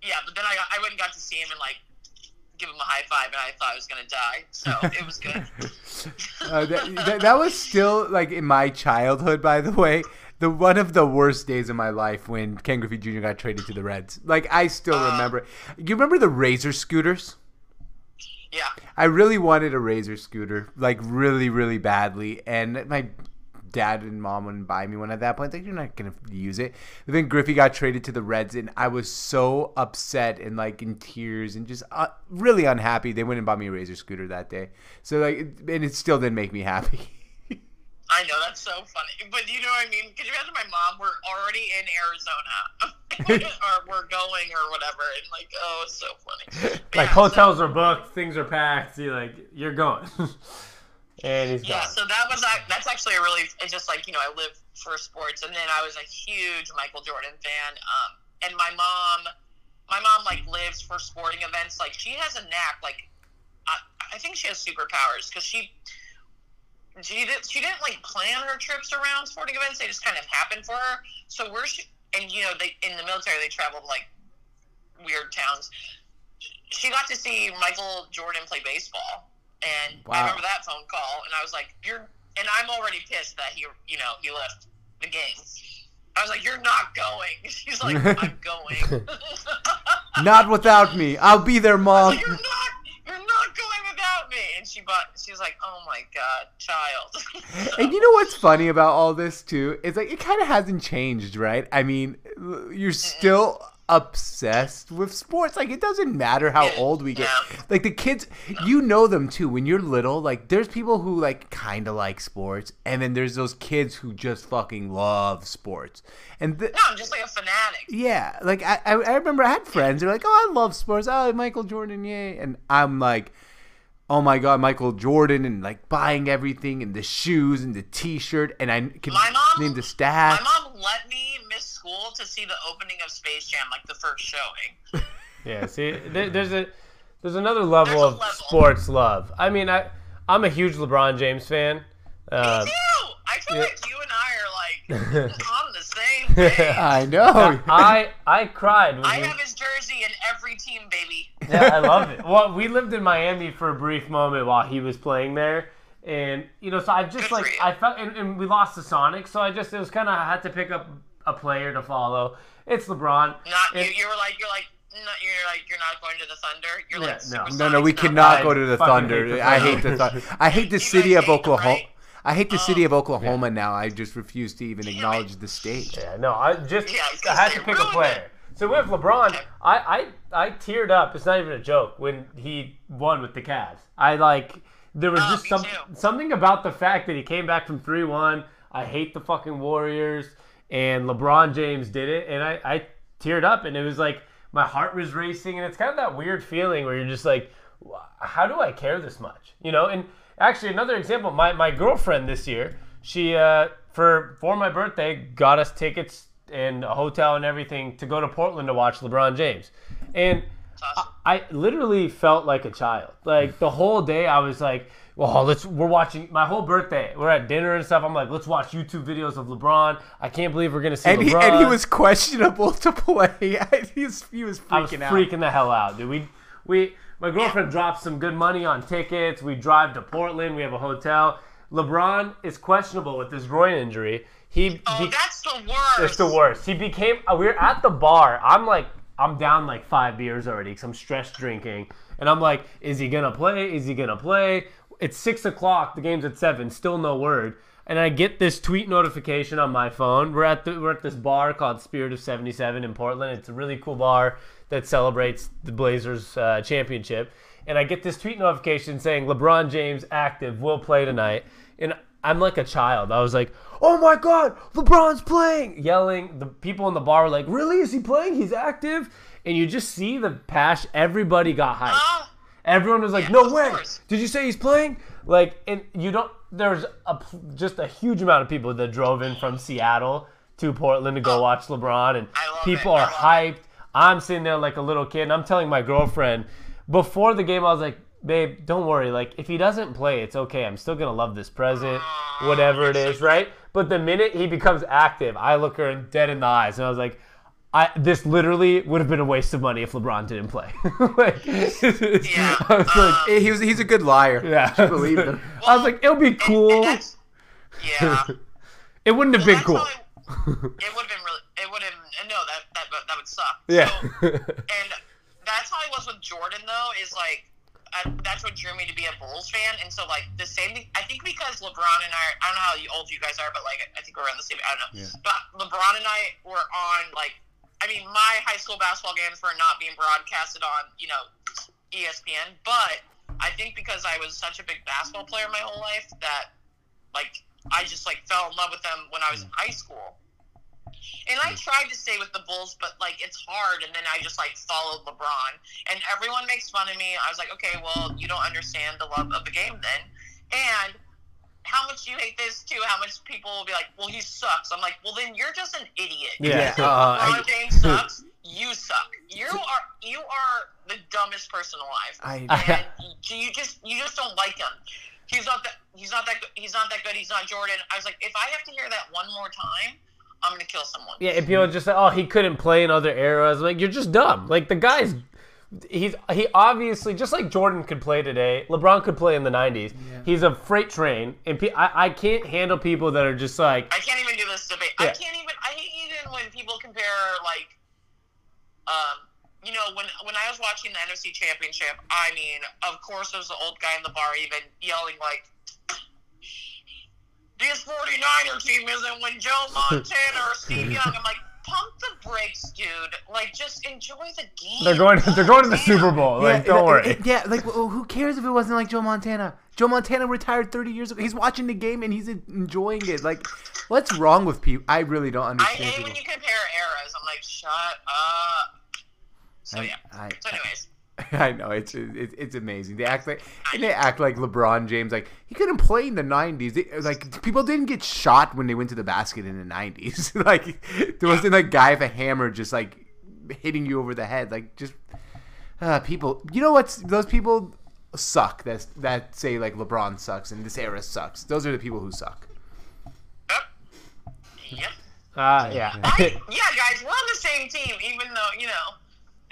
yeah, but then I got, I went and got to see him and like give him a high five, and I thought I was gonna die. So it was good. (laughs) Uh, that, that, that was still like in my childhood, by the way. The one of the worst days of my life when Ken Griffey Jr. got traded to the Reds. Like I still Uh. remember. You remember the Razor scooters? Yeah. I really wanted a Razor scooter, like really, really badly, and my dad and mom wouldn't buy me one at that point. Like you're not gonna use it. But then Griffey got traded to the Reds, and I was so upset and like in tears and just uh, really unhappy. They wouldn't buy me a Razor scooter that day. So like, and it still didn't make me happy. (laughs) I know that's so funny, but you know what I mean? Could you imagine my mom? We're already in Arizona, (laughs) or we're going, or whatever, and like, oh, it's so funny. But Like yeah, so- hotels are booked, things are packed. You like you're going, (laughs) and he's Yeah, gone. so that was that's actually a really it's just like you know I live for sports, and then I was a huge Michael Jordan fan. Um, and my mom, my mom like lives for sporting events. Like she has a knack. Like I, I think she has superpowers because she she didn't she didn't like plan her trips around sporting events. They just kind of happened for her. So where she and you know they in the military they traveled like weird towns. She got to see Michael Jordan play baseball, and Wow. I remember that phone call, and I was like, "You're," and I'm already pissed that he, you know, he left the game. I was like, "You're not going." (laughs) She's like, "I'm (laughs) going." (laughs) not without me. I'll be there, mom. you're not. You're not going And she bought. She was like, "Oh my god, child." (laughs) (laughs) And you know what's funny about all this too? is like it kind of hasn't changed, right? I mean, you're still obsessed with sports. Like it doesn't matter how old we get. Yeah. Like the kids, you know them too. When you're little, like there's people who like kind of like sports, and then there's those kids who just fucking love sports. And no, I'm just like a fanatic. yeah, like I, I I remember I had friends who were like, "Oh, I love sports. Oh, Michael Jordan, yay!" And I'm like, "Oh my God, Michael Jordan!" And like buying everything and the shoes and the T-shirt, and I can My mom- name the stats. My mom let me miss school to see the opening of Space Jam, like the first showing. (laughs) Yeah, see, there, there's a there's another level There's of level. sports love. I mean, I I'm a huge LeBron James fan. Uh, Me too. I feel yeah. like you and I are like (laughs) on the same (laughs) page. I know. I I cried. When I he- have his jersey in every team, baby. yeah, I (laughs) love it. Well, we lived in Miami for a brief moment while he was playing there, and you know, so I just Good like. I felt, and, and we lost to Sonic, so I just it was kind of I had to pick up a player to follow. It's LeBron. Not And- you. You were like you're like no, you're like you're not going to the Thunder. You're Yeah, like no. no, no, we cannot go to the fucking hate Thunder. I hate the Thunder. I hate the You city of hate them, Oklahoma. right? I hate the city Oh. of Oklahoma now. I just refuse to even Damn it. acknowledge the state. Yeah, no, I just Yeah, it's I 'cause had to pick a ruined player. So with LeBron, I, I I teared up. It's not even a joke when he won with the Cavs. I like there was Oh, just some too. something about the fact that he came back from three one. I hate the fucking Warriors, and LeBron James did it, and I I teared up, and it was like my heart was racing, and it's kind of that weird feeling where you're just like, how do I care this much, you know? And actually, another example, my my girlfriend this year, she uh for for my birthday got us tickets and a hotel and everything to go to Portland to watch LeBron James. And awesome. I, I literally felt like a child. Like the whole day I was like, well, let's we're watching my whole birthday. We're at dinner and stuff. I'm like, let's watch YouTube videos of LeBron. I can't believe we're gonna see And he, LeBron. and he was questionable (laughs) to play. (laughs) he was, he was I was freaking out. freaking the hell out, dude. We we my girlfriend drops some good money on tickets. We drive to Portland. We have a hotel. LeBron is questionable with his groin injury. He Oh, be- that's the worst. It's the worst. He became. uh, We were at the bar. I'm like, I'm down like five beers already because I'm stress drinking, and I'm like, is he gonna play? Is he gonna play? It's six o'clock. The game's at seven. Still no word. and I get this tweet notification on my phone. We're at the we're at this bar called Spirit of Seventy Seven in Portland. It's a really cool bar that celebrates the Blazers uh, championship. And I get this tweet notification saying LeBron James active will play tonight, and I'm like a child. I was like, "Oh my god, LeBron's playing!" Yelling. The people in the bar were like, "Really? Is he playing? He's active!" And you just see the passion. Everybody got hyped. Oh, Everyone was like, Yeah, "No way! course. Did you say he's playing?" Like, and you don't. There's a just a huge amount of people that drove in from Seattle to Portland to go watch LeBron, and Oh. People it. Are hyped. I'm sitting there like a little kid, and I'm telling my girlfriend before the game, I was like, "Babe, don't worry. Like, if he doesn't play, it's okay. I'm still gonna love this present, whatever it is, right?" But the minute he becomes active, I look her dead in the eyes, and I was like. I, this literally would have been a waste of money if LeBron didn't play. (laughs) like, Yeah, (laughs) I was like, He was he's a good liar. yeah, I believe him. (laughs) I was like, it'll be cool. and that's- yeah. it wouldn't have Well, been cool. it, it would have been really. It would have. No, that that would- suck. Yeah. So, (laughs) and that's how I was with Jordan though. Is like. I, that's what drew me to be a Bulls fan, and so like the same. thing- I think because LeBron and I, I don't know how old you guys are, but like I think we're around the same. I don't know. Yeah. But LeBron and I were on like, I mean, my high school basketball games were not being broadcasted on, you know, ESPN. But I think because I was such a big basketball player my whole life that, like, I just like fell in love with them when I was in high school. And I tried to stay with the Bulls, but like it's hard. And then I just like followed LeBron, and everyone makes fun of me. I was like, okay, well, you don't understand the love of the game then. And how much you hate this too? How much people will be like, well, he sucks. I'm like, well, then you're just an idiot. Yeah. Yeah, uh, LeBron (laughs) James sucks. You suck. You (laughs) are you are the dumbest person alive. I, And you just you just don't like him. He's not that he's not that. He's not that good. He's not Jordan. I was like, if I have to hear that one more time, I'm gonna kill someone. Yeah, and people just say, "Oh, he couldn't play in other eras." Like you're just dumb. Like the guy's, he's he obviously just like Jordan could play today. LeBron could play in the '90s. He's a freight train, and pe- I I can't handle people that are just like, I can't even do this debate. I can't even. I hate even when people compare like, um, you know, when when I was watching the NFC Championship. I mean, of course, there's the old guy in the bar even yelling like. This 49er team isn't when Joe (laughs) Montana or Steve Young. I'm like, pump the brakes, dude. Like, just enjoy the game. they're going they're going to the Damn. Super Bowl. Like, don't worry. it- yeah, like well, who cares if it wasn't like Joe Montana? Joe Montana retired 30 years ago. He's watching the game and he's enjoying it. Like, what's wrong with people? I really don't understand. I hate people. when you compare eras. I'm like, shut up. So I- yeah. I- so anyways, (laughs) I know it's it's, it's amazing. They act like and they act like LeBron James. Like he couldn't play in the '90s. They, like people didn't get shot when they went to the basket in the '90s. (laughs) like there wasn't like guy with a hammer just like hitting you over the head. Like just uh, people. You know what's those people suck. That that say like LeBron sucks and this era sucks. Those are the people who suck. yep. Yep. Uh, yeah. I, yeah, guys, we're on the same team, even though you know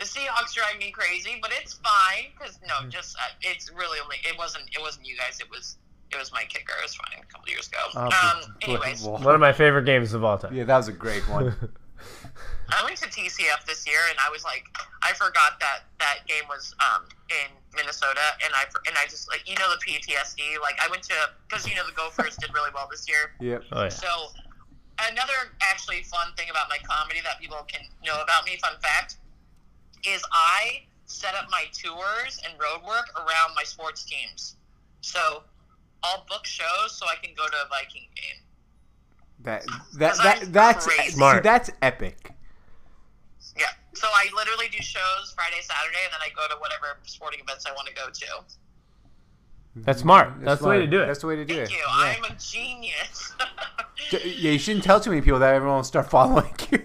the Seahawks drive me crazy, but it's fine because no, just uh, it's really only it wasn't it wasn't you guys, it was it was my kicker. It was fine a couple years ago. Oh, um, anyways, (laughs) One of my favorite games of all time. Yeah, that was a great one. (laughs) I went to TCF this year, and I was like, I forgot that that game was um, in Minnesota, and I and I just like you know the PTSD. Like I went to because you know the Gophers did really well this year. yep. Oh yeah. So, another actually fun thing about my comedy that people can know about me, fun fact, is I set up my tours and road work around my sports teams. So, I'll book shows so I can go to a Viking game. That (laughs) that, that that's crazy. see, Smart. that's epic. Yeah. So I literally do shows Friday, Saturday, and then I go to whatever sporting events I want to go to. That's smart. Mm-hmm. That's, the way to do it. That's the way to do Thank it. you. Yeah. I'm a genius. (laughs) Yeah, you shouldn't tell too many people that everyone will start following (laughs) you.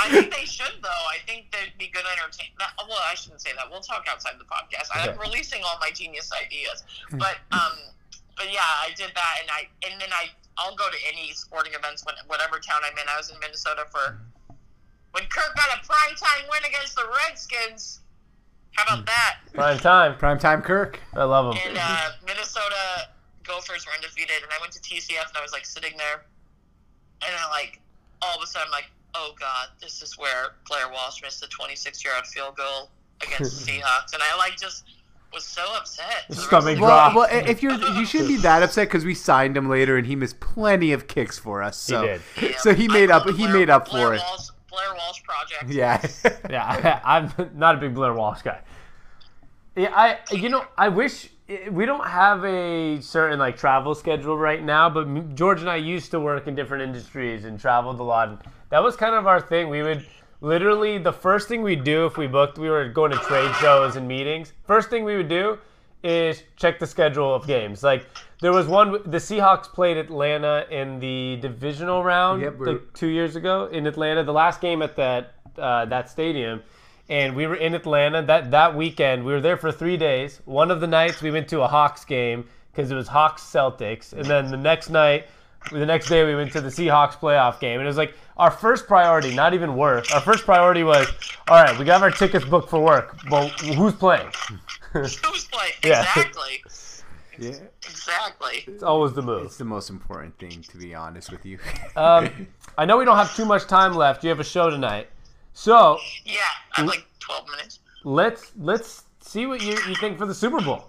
I think they should, though. I think they'd be good entertainment. Well, I shouldn't say that. We'll talk outside the podcast. I'm releasing all my genius ideas, but um, but yeah, I did that, and I and then I I'll go to any sporting events when whatever town I'm in. I was in Minnesota for when Kirk got a primetime win against the Redskins. How about that? Prime time. Prime time, Kirk. I love him. And uh, Minnesota Gophers were undefeated, and I went to TCF, and I was like sitting there, and I like all of a sudden I'm like, oh god, this is where Blair Walsh missed the 26 yard field goal against the (laughs) Seahawks, and I like just was so upset. His for the stomach rest of the dropped. Well, well, if you're, you shouldn't be that upset because we signed him later and he missed plenty of kicks for us. So, did. Yeah, so he made up. the He made up Blair for it. Blair Walsh project. Yeah. (laughs) Yeah, I, (laughs) I'm not a big Blair Walsh guy. Yeah, I you know I wish we don't have a certain like travel schedule right now, but George and I used to work in different industries and traveled a lot. And that was kind of our thing. We would literally the first thing we'd do if we booked we were going to trade shows and meetings. First thing we would do is check the schedule of games. Like there was one the Seahawks played Atlanta in the divisional round Yep, like two years ago in Atlanta. The last game at that uh, that stadium, and we were in Atlanta that that weekend. We were there for three days. One of the nights we went to a Hawks game because it was Hawks Celtics, and then the next night, the next day we went to the Seahawks playoff game, and it was like our first priority, not even work. Our first priority was, all right, we got our tickets booked for work, but who's playing? Who's playing? (laughs) Yeah. Exactly. yeah. Exactly. It's always the move. It's the most important thing, to be honest with you. Um, (laughs) I know we don't have too much time left. You have a show tonight, so Yeah, I have like 12 minutes. let's let's see what you, you think for the Super Bowl.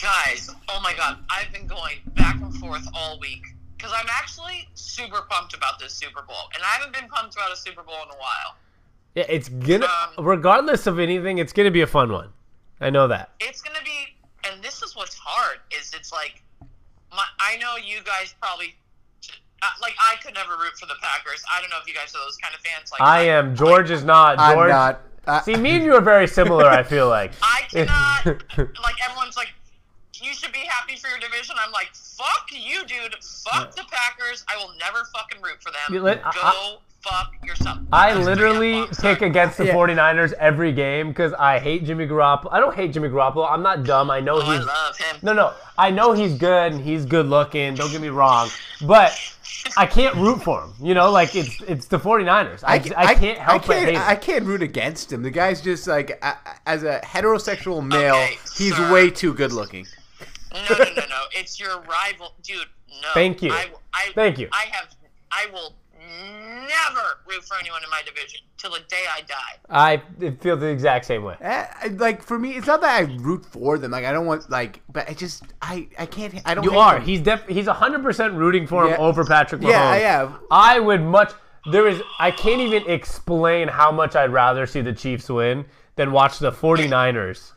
Guys, oh my god, I've been going back and forth all week because I'm actually super pumped about this Super Bowl, and I haven't been pumped about a Super Bowl in a while. Yeah, it's gonna Um, regardless of anything, it's gonna be a fun one. I know that. It's gonna be, and this is what's hard is it's like, my I know you guys probably. Uh, Like I could never root for the Packers. I don't know if you guys are those kind of fans. Like I am. George is not. I'm George. not. Uh, See, me and you are very similar. I feel like. (laughs) I cannot. like everyone's like, you should be happy for your division. I'm like, fuck you, dude. Fuck the Packers. I will never fucking root for them. You lit- Go I- fuck yourself. I That's literally pick against the Yeah. 49ers every game because I hate Jimmy Garoppolo. I don't hate Jimmy Garoppolo. I'm not dumb. I know Oh, I he's love him. no, no. I know he's good and he's good looking. Don't get me wrong, but I can't root for him. You know, like it's it's the 49ers. I, ca- I, can't help I can't, hate. I can't root against him. The guy's just like, uh, as a heterosexual male, Okay, he's sir. way too good looking. No, no, no, no. It's your rival, dude. No. Thank you. I, I, Thank you. I have. I will never root for anyone in my division till the day I die. I feel the exact same way. Eh, I- like for me, it's not that I root for them. Like I don't want like, but I just I I can't. I don't. You are. them. He's def- he's 100% rooting for him Yeah. over Patrick Mahomes. Yeah, yeah. I would much there is I can't even explain how much I'd rather see the Chiefs win than watch the 49ers.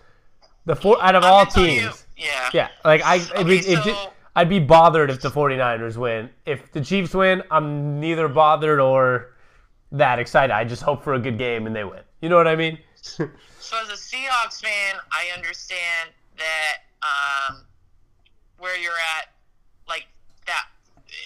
The four out of I'm all gonna you- teams. yeah. Yeah, like I it, Okay, it, it ju- so- I'd be bothered if the 49ers win. If the Chiefs win, I'm neither bothered or that excited. I just hope for a good game and they win. You know what I mean? So as a Seahawks fan, I understand that um, where you're at, like that,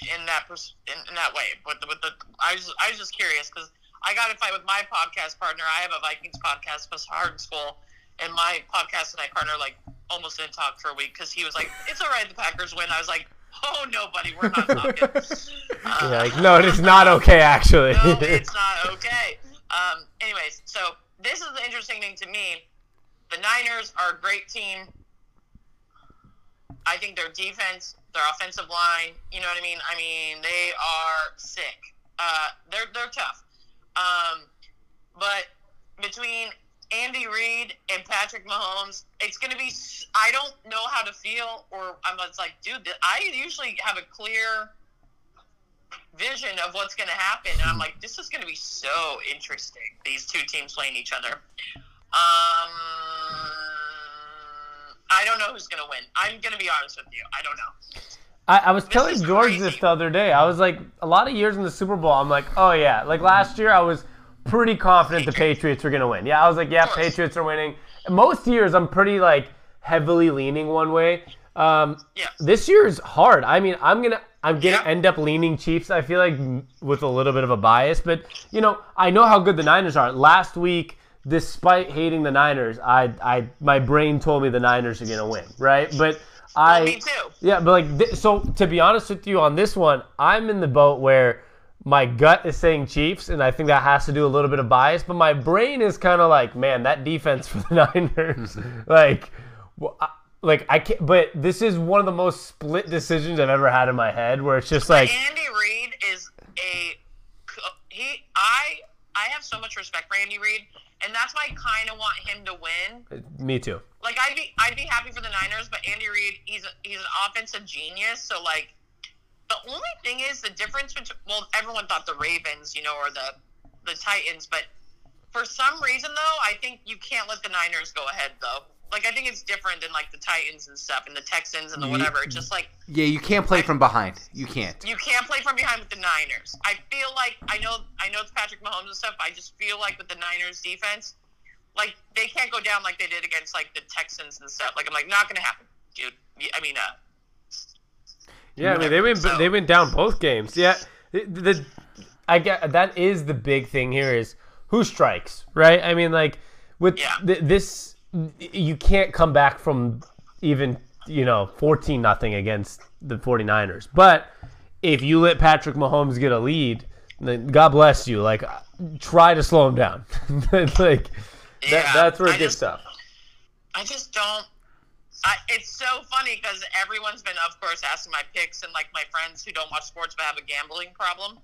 in that pers- in, in that way. But the, with the, I was I was just curious because I got a fight with my podcast partner. I have a Vikings podcast, plus Hard School, and my podcast and I partner like almost didn't talk for a week because he was like, "It's all right, the Packers win." I was like, "Oh no, buddy, we're not talking." (laughs) Uh, Yeah, like, no, it's not (laughs) okay actually. no, (laughs) it's not okay. Um, anyways, so this is the interesting thing to me. The Niners are a great team. I think their defense, their offensive line, you know what I mean? I mean, they are sick. Uh, they're they're tough. Um, but between Andy Reid and Patrick Mahomes, it's going to be. I don't know how to feel, or I'm just like, dude. I usually have a clear vision of what's going to happen, and I'm like, this is going to be so interesting. These two teams playing each other. Um, I don't know who's going to win. I'm going to be honest with you. I don't know. I, I was telling George crazy. this the other day. I was like, a lot of years in the Super Bowl, I'm like, oh yeah. Like last year, I was pretty confident the Patriots were gonna win. Yeah, I was like, yeah. Patriots are winning. Most years, I'm pretty like heavily leaning one way. Um, Yeah. this year's hard. I mean, I'm gonna I'm gonna Yeah. end up leaning Chiefs. I feel like with a little bit of a bias, but you know, I know how good the Niners are. Last week, despite hating the Niners, I I my brain told me the Niners are gonna win, right? But I me too. yeah, but like, th- so to be honest with you on this one, I'm in the boat where my gut is saying Chiefs, and I think that has to do a little bit of bias, but my brain is kind of like, man, that defense for the (laughs) Niners, like, well, I, like I can't. But this is one of the most split decisions I've ever had in my head, where it's just like, Andy Reid is a he. I I have so much respect for Andy Reid, and that's why I kind of want him to win. Uh, me too. Like I'd be I'd be happy for the Niners, but Andy Reid he's a, he's an offensive genius. So like, the only thing is the difference between well, everyone thought the Ravens, you know, or the the Titans, but for some reason though, I think you can't let the Niners go ahead though. Like I think it's different than like the Titans and stuff, and the Texans and the whatever. It's just like Yeah, you can't play from behind. You can't. you can't play from behind with the Niners. I feel like I know I know it's Patrick Mahomes and stuff. But I just feel like with the Niners defense, like they can't go down like they did against like the Texans and stuff. Like I'm like not gonna happen, dude. I mean, uh, Yeah, I mean they went So- they went down both games. Yeah, the, the I get that is the big thing here is who strikes, right? I mean, like with Yeah. th- this, you can't come back from even you know fourteen nothing against the 49ers. But if you let Patrick Mahomes get a lead, then God bless you. Like try to slow him down. (laughs) like that, that's where it I gets just- tough. I just don't. I, it's so funny because everyone's been, of course, asking my picks and like my friends who don't watch sports but have a gambling problem.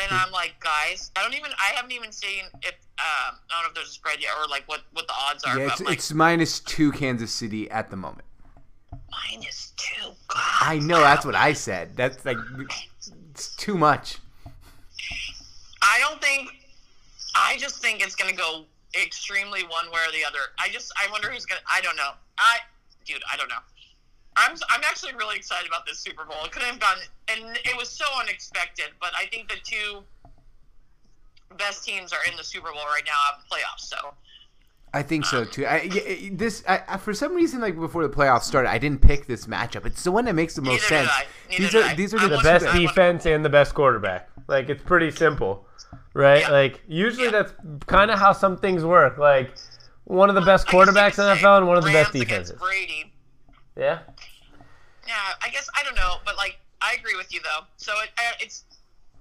And I'm like, guys, I don't even, I haven't even seen if, um, I don't know if there's a spread yet or like what, what the odds are. Yeah, it's, like, it's minus two Kansas City at the moment. minus two. God, I know that's what I said. That's like it's too much. I don't think. I just think it's going to go extremely one way or the other. I just, I wonder who's going to. I don't know. I, dude, I don't know. I'm, I'm actually really excited about this Super Bowl. It couldn't have gone, and it was so unexpected. But I think the two best teams are in the Super Bowl right now out of the playoffs. So I think so um, too. I, y- this I, I, for some reason, like before the playoffs started, I didn't pick this matchup. It's the one that makes the most Neither sense. These are these are I the, the best defense and the best quarterback. Like it's pretty simple, right? Yeah. Like usually Yeah. that's kind of how some things work. Like one of the best I guess you quarterbacks could in the say NFL and one of the Rams best defenses. Brady. Yeah. Yeah, I guess I don't know, but like I agree with you though. So it, uh, it's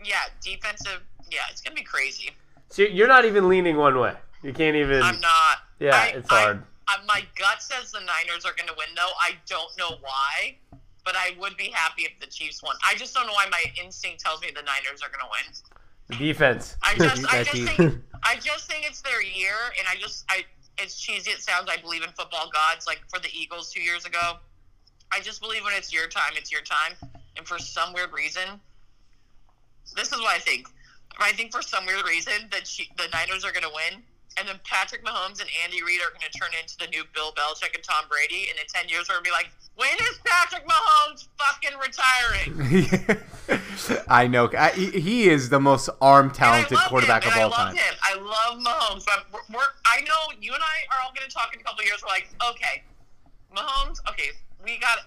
yeah, defensive. Yeah, it's gonna be crazy. So you're not even leaning one way. You can't even. I'm not. Yeah, I- it's hard. I, my gut says the Niners are going to win, though. I don't know why, but I would be happy if the Chiefs won. I just don't know why my instinct tells me the Niners are going to win. The defense. I (laughs) just, I just think, I just think it's their year, and I just, I, as cheesy it sounds, I believe in football gods. Like for the Eagles two years ago, I just believe when it's your time, it's your time. And for some weird reason, this is what I think. I think for some weird reason that she, the Niners are going to win, and then Patrick Mahomes and Andy Reid are going to turn into the new Bill Belichick and Tom Brady, and in ten years we're going to be like, when is Patrick Mahomes fucking retiring? (laughs) I know. I, he is the most arm talented quarterback him, of all I love time. Him. I love Mahomes, but we're, we're, I know you and I are all going to talk in a couple years. We're like, okay, Mahomes. Okay, we got.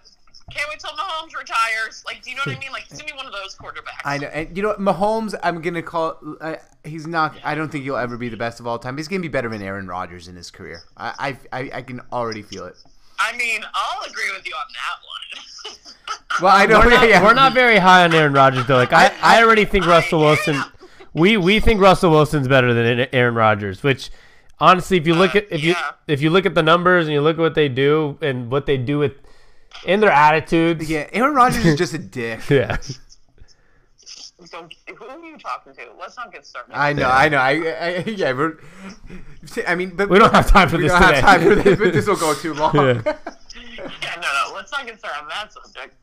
Can't wait till Mahomes retires. Like, do you know what I mean? Like, he's gonna be one of those quarterbacks. I know, and you know what, Mahomes. I'm gonna call. Uh, he's not. I don't think he'll ever be the best of all time. He's gonna be better than Aaron Rodgers in his career. I I, I, I can already feel it. I mean, I'll agree with you on that one. (laughs) Well, I know. We're not, yeah, yeah. we're not very high on Aaron Rodgers though. Like I, (laughs) I already think Russell Wilson. We we think Russell Wilson's better than Aaron Rodgers. Which honestly, if you look Uh, at if you yeah. if you look at the numbers and you look at what they do and what they do with in their attitudes, Yeah, Aaron Rodgers is just a dick. (laughs) yeah. Don't, who are you talking to? Let's not get started. I know, I know. I, I yeah, we're, I mean, but We don't have time for we this don't today. have time for this. But this will go (laughs) too long. Yeah. yeah, no, no. Let's not get started on that subject.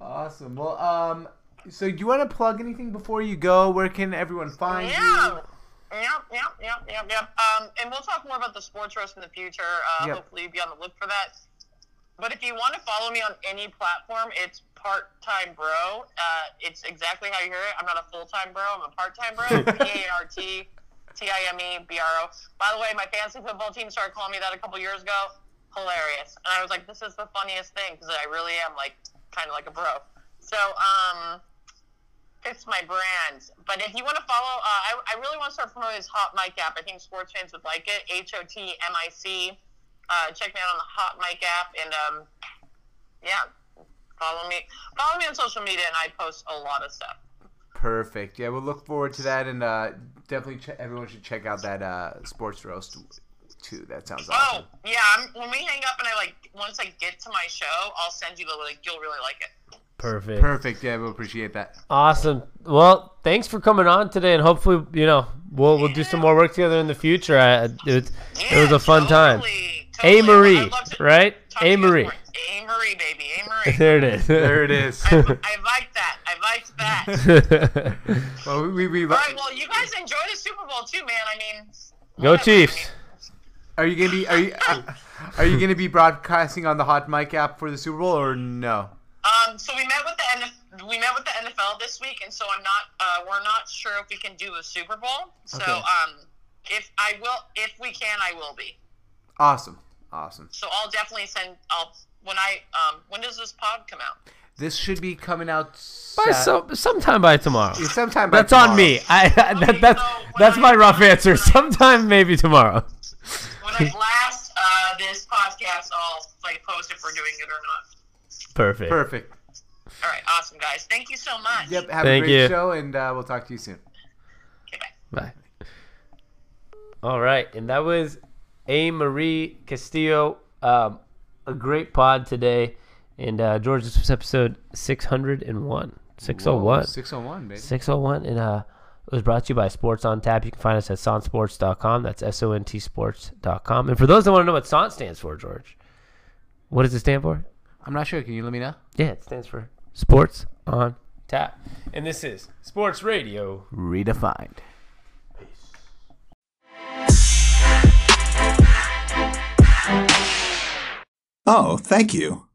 awesome. Well, um, so do you want to plug anything before you go? Where can everyone find Yeah. you? Yep, yep, yep, yep, yep. Um, and we'll talk more about the sports roast in the future. Uh, Yep. Hopefully, be on the look for that. But if you want to follow me on any platform, it's part time bro. Uh, it's exactly how you hear it. I'm not a full time bro. I'm a part time bro. (laughs) P A R T T I M E B R O. By the way, my fantasy football team started calling me that a couple years ago. Hilarious. And I was like, this is the funniest thing because I really am like kind of like a bro. So, um, it's my brand. But if you want to follow, uh, I, I really want to start promoting this Hot Mic app. I think sports fans would like it. H O T M I C. Uh, check me out on the Hot Mic app, and um, yeah, follow me. Follow me on social media, and I post a lot of stuff. Perfect. Yeah, we'll look forward to that, and uh, definitely che- everyone should check out that uh, sports roast too. That sounds awesome. Oh yeah, I'm, when we hang up, and I like once I get to my show, I'll send you the link. You'll really like it. Perfect. Perfect. Yeah, we'll appreciate that. Awesome. Well, thanks for coming on today, and hopefully, you know, we'll we'll do some more work together in the future. I, it, it was a fun time. Totally, A. Marie, I'd love to right? talk to A Marie. more. A Marie, baby. A Marie. (laughs) There it is. There it is. I, I like that. I like that. (laughs) well, we, we, All right. Well, you guys enjoy the Super Bowl too, man. I mean, Go whatever. Chiefs. are you gonna be are you (laughs) uh, are you gonna be broadcasting on the Hot Mic app for the Super Bowl or no? Um, so we met with the NF- we met with the NFL this week, and so I'm not. Uh, we're not sure if we can do a Super Bowl. So Okay. um, if I will, if we can, I will be. Awesome. Awesome. So I'll definitely send. I'll when I um when does this pod come out? This should be coming out By Sat- some, sometime by tomorrow. Yeah, sometime by That's on me. I, (laughs) that, Okay, that's so that's I- my rough answer. I- (laughs) Sometime maybe tomorrow. When I blast uh, this podcast, I'll like post if we're doing it or not. Perfect. Perfect. All right, awesome guys. Thank you so much. Yep. Have Thank a great you. show, and uh, we'll talk to you soon. Okay, bye. Bye. All right, and that was A. Marie Castillo. Um, a great pod today, and uh, George, this was episode six hundred and one. Six oh one. Six oh one, baby. 601 and uh it was brought to you by Sports on Tap. You can find us at sontsports.com. That's S O N T sports.com. And for those that want to know what SONT stands for, George, what does it stand for? I'm not sure. Can you let me know? Yeah, it stands for Sports on Tap. And this is Sports Radio. Redefined. Oh, thank you.